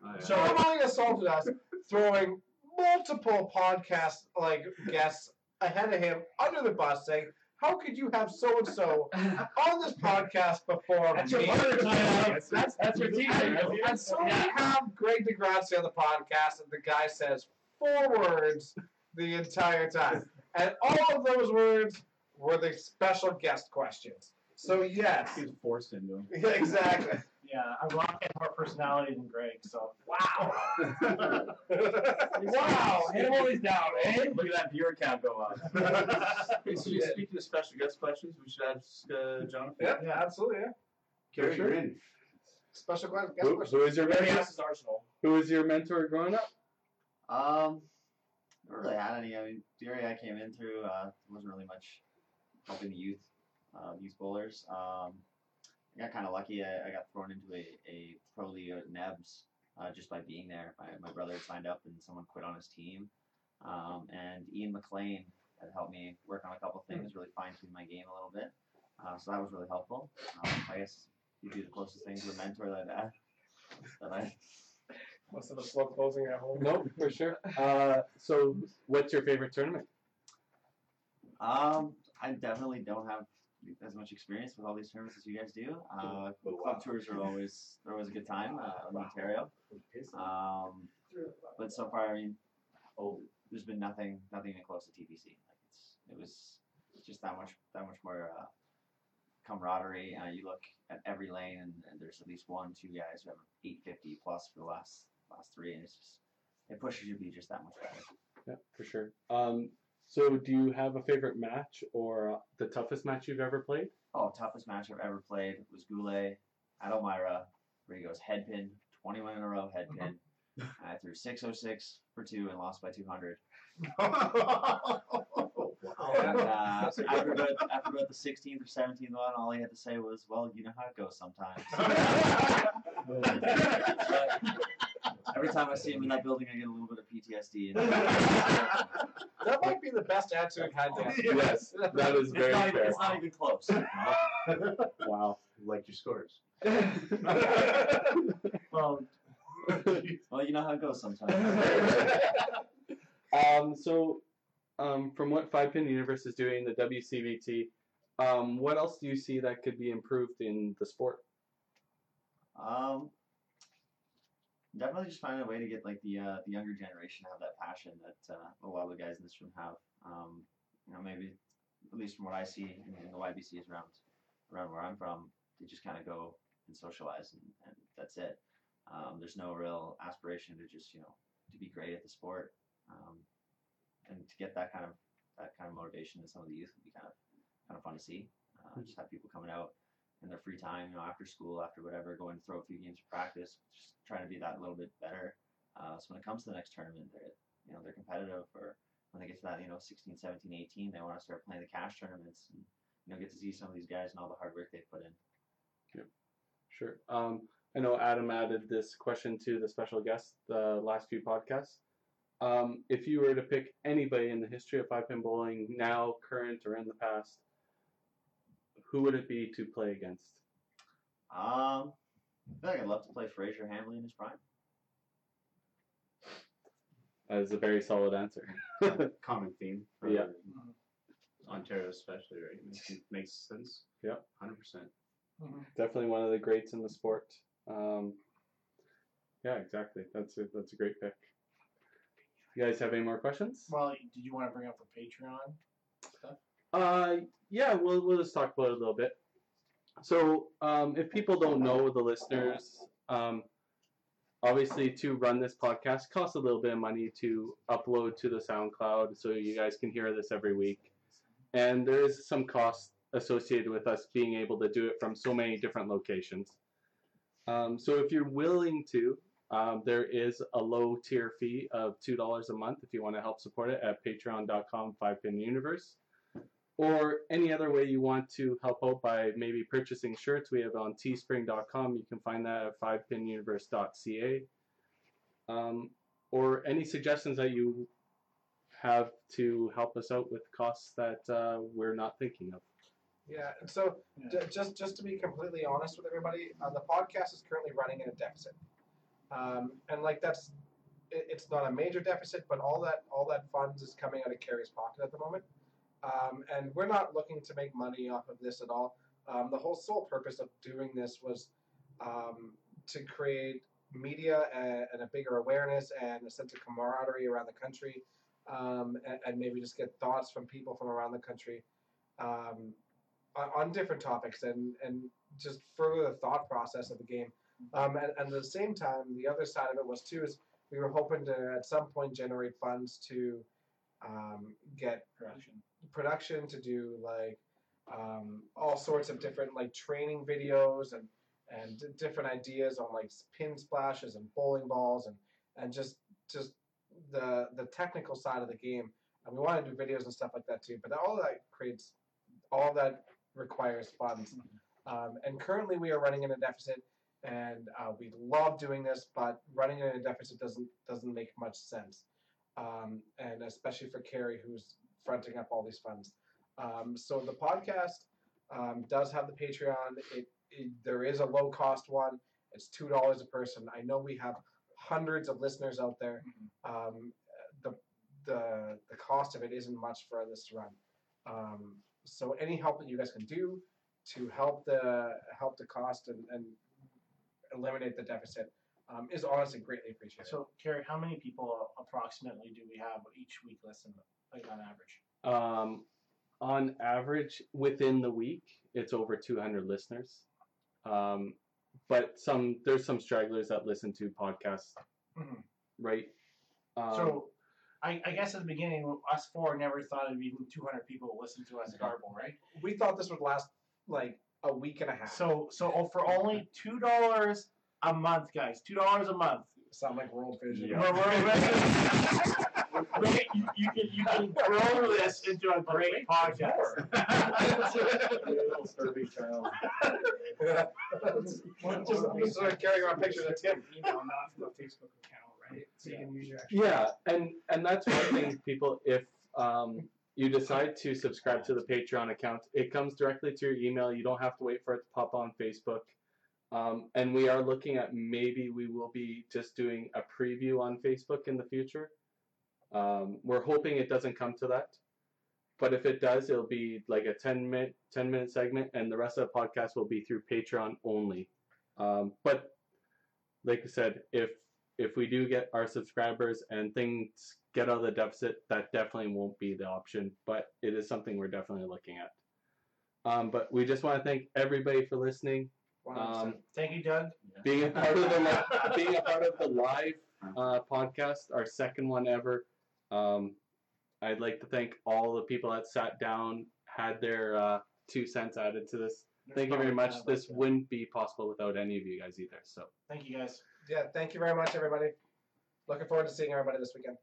Oh, yeah. So- Verbally assaulted us, throwing multiple podcast like guests ahead of him under the bus, saying, "How could you have so and so [laughs] on this podcast before That's me?" your mother time. [laughs] that's that's your team. And, and so we have Greg DeGrazia on the podcast, and the guy says four words the entire time. And all of those words were the special guest questions. So, yes. he's forced into him. Yeah, exactly. Yeah, I'm rock more personality than Greg. So Wow. [laughs] wow. Hit him while he's down, eh? Look at that viewer count go up. [laughs] Hey, so speaking of special guest questions, we should ask uh, Jonathan. Yeah, yeah, absolutely. Yeah. Carry sure. you're in. Special guest Who, questions. who is your mentor? that's arsenal. Who was your mentor growing up? Um, never really had any. I mean, the area I came in through uh, wasn't really much helping the youth, uh, youth bowlers. Um, I got kind of lucky. I, I got thrown into a, a pro league at Nebs uh, just by being there. My, my brother signed up and someone quit on his team. Um, and Ian McLean had helped me work on a couple things, really fine tune my game a little bit. Uh, so that was really helpful. Um, I guess you'd be the closest thing to a mentor that I, that I Must have a slow closing at home. No, for sure. Uh, so, what's your favorite tournament? Um, I definitely don't have as much experience with all these tournaments as you guys do. Uh, club tours are always they're always a good time uh, in Ontario. Um, but so far, I mean, oh, there's been nothing nothing even close to TPC. Like it's it was just that much that much more uh, camaraderie. Uh, you look at every lane, and, and there's at least one, two guys who have 850 plus for the last last three, and it's just it pushes you to be just that much better. Yeah, for sure. Um, so, do you have a favorite match or uh, the toughest match you've ever played? Oh, toughest match I've ever played was Goulet at Elmira, where he goes head pin, 21 in a row head pin. And I threw 606 for two and lost by 200. [laughs] And uh, after, about, after about the 16th or 17th one, all he had to say was, well, you know how it goes sometimes. [laughs] [laughs] Every time I see him in that building, I get a little bit of PTSD. [laughs] That might be the best answer I've had yet. Yes, that is It's very not, fair. it's not even close. [laughs] Wow. Like your scores. [laughs] well, Well, you know how it goes sometimes. Um, so, um, from what Five Pin Universe is doing, the WCVT, um, what else do you see that could be improved in the sport? Um, definitely just finding a way to get like the uh, the younger generation to have that passion that uh, a lot of the guys in this room have. Um, you know, maybe at least from what I see in, in the YBCs around around where I'm from, they just kind of go and socialize and, and that's it. Um, there's no real aspiration to just you know to be great at the sport, um, and to get that kind of that kind of motivation in some of the youth would be kind of kind of fun to see. Uh, just have people coming out in their free time, you know, after school, after whatever, going to throw a few games of practice, just trying to be that little bit better. Uh, so when it comes to the next tournament, they're, you know, they're competitive or when they get to that, you know, 16, 17, 18, they want to start playing the cash tournaments and, you know, get to see some of these guys and all the hard work they put in. Sure. Um, I know Adam added this question to the special guest the last few podcasts. Um, if you were to pick anybody in the history of five pin bowling, now, current, or in the past, who would it be to play against? Um, I feel like I'd love to play Fraser Hamley in his prime. That is a very solid answer. [laughs] Common theme for Yeah. Ontario, especially, right? Makes, makes sense. Yeah. hundred percent. Definitely one of the greats in the sport. Um, yeah, exactly. That's a that's a great pick. You guys have any more questions? Well, did you want to bring up the Patreon stuff? Uh, yeah, we'll we'll just talk about it a little bit. So, um, if people don't know the listeners, um, obviously to run this podcast costs a little bit of money to upload to the SoundCloud, so you guys can hear this every week, and there is some cost associated with us being able to do it from so many different locations. Um, so, if you're willing to, um, there is a low tier fee of two dollars a month if you want to help support it at patreon.com 5pin universe or any other way you want to help out by maybe purchasing shirts we have on teespring.com you can find that at 5pinuniverse.ca um, or any suggestions that you have to help us out with costs that uh, we're not thinking of. Yeah, and so j- just just to be completely honest with everybody, uh, the podcast is currently running in a deficit, um, and like that's it, it's not a major deficit, but all that all that funds is coming out of Kerry's pocket at the moment, um, and we're not looking to make money off of this at all. Um, the whole sole purpose of doing this was um, to create media and, and a bigger awareness and a sense of camaraderie around the country, um, and, and maybe just get thoughts from people from around the country. Um, on, on different topics and and just further the thought process of the game. Um, and, and at the same time, the other side of it was too is we were hoping to at some point generate funds to um, get Production. production to do like um, all sorts of different like training videos and and different ideas on like pin splashes and bowling balls and and just just the the technical side of the game. And we want to do videos and stuff like that too. But all that creates all that requires funds. Um, and currently we are running in a deficit, and uh, we love doing this, but running in a deficit doesn't doesn't make much sense. Um, and especially for Kerry, who's fronting up all these funds. Um, so the podcast um, does have the Patreon. It, it there is a low cost one. It's two dollars a person. I know we have hundreds of listeners out there. Um, the the the cost of it isn't much for this to run. Um, so any help that you guys can do to help the help the cost and, and eliminate the deficit um, is honestly greatly appreciated. So, Kerry, how many people approximately do we have each week listen, like on average? Um, on average, within the week, it's over 200 listeners. Um, but some there's some stragglers that listen to podcasts, Mhm. right? Um, so, I, I guess at the beginning, us four never thought it'd be even 200 people would listen to us garble, right? we thought this would last like a week and a half. So, so oh, for only two dollars a month, guys, two dollars a month. sound like World Vision. Yeah. We're, we're, we're- you, you can you can grow this into a great podcast. Little Kirby child. just, just sort of carrying around pictures of Tim. email, not from a Facebook account, right? So you can use your actual. Yeah, and and that's one thing, people. If um, you decide to subscribe to the Patreon account, it comes directly to your email. You don't have to wait for it to pop on Facebook. Um, and we are looking at maybe we will be just doing a preview on Facebook in the future. Um, we're hoping it doesn't come to that, but if it does, it'll be like a ten minute ten minute segment, and the rest of the podcast will be through Patreon only. Um, but like I said, if if we do get our subscribers and things get out of the deficit, that definitely won't be the option, but it is something we're definitely looking at. Um, but we just want to thank everybody for listening, 100%. Um, Thank you, Doug. being a part of the [laughs] being a part of the live uh, podcast, our second one ever. Um, I'd like to thank all the people that sat down, had their uh, two cents added to this. Thank you very much. This wouldn't be possible without any of you guys either. So. Thank you, guys. yeah, thank you very much, everybody. Looking forward to seeing everybody this weekend.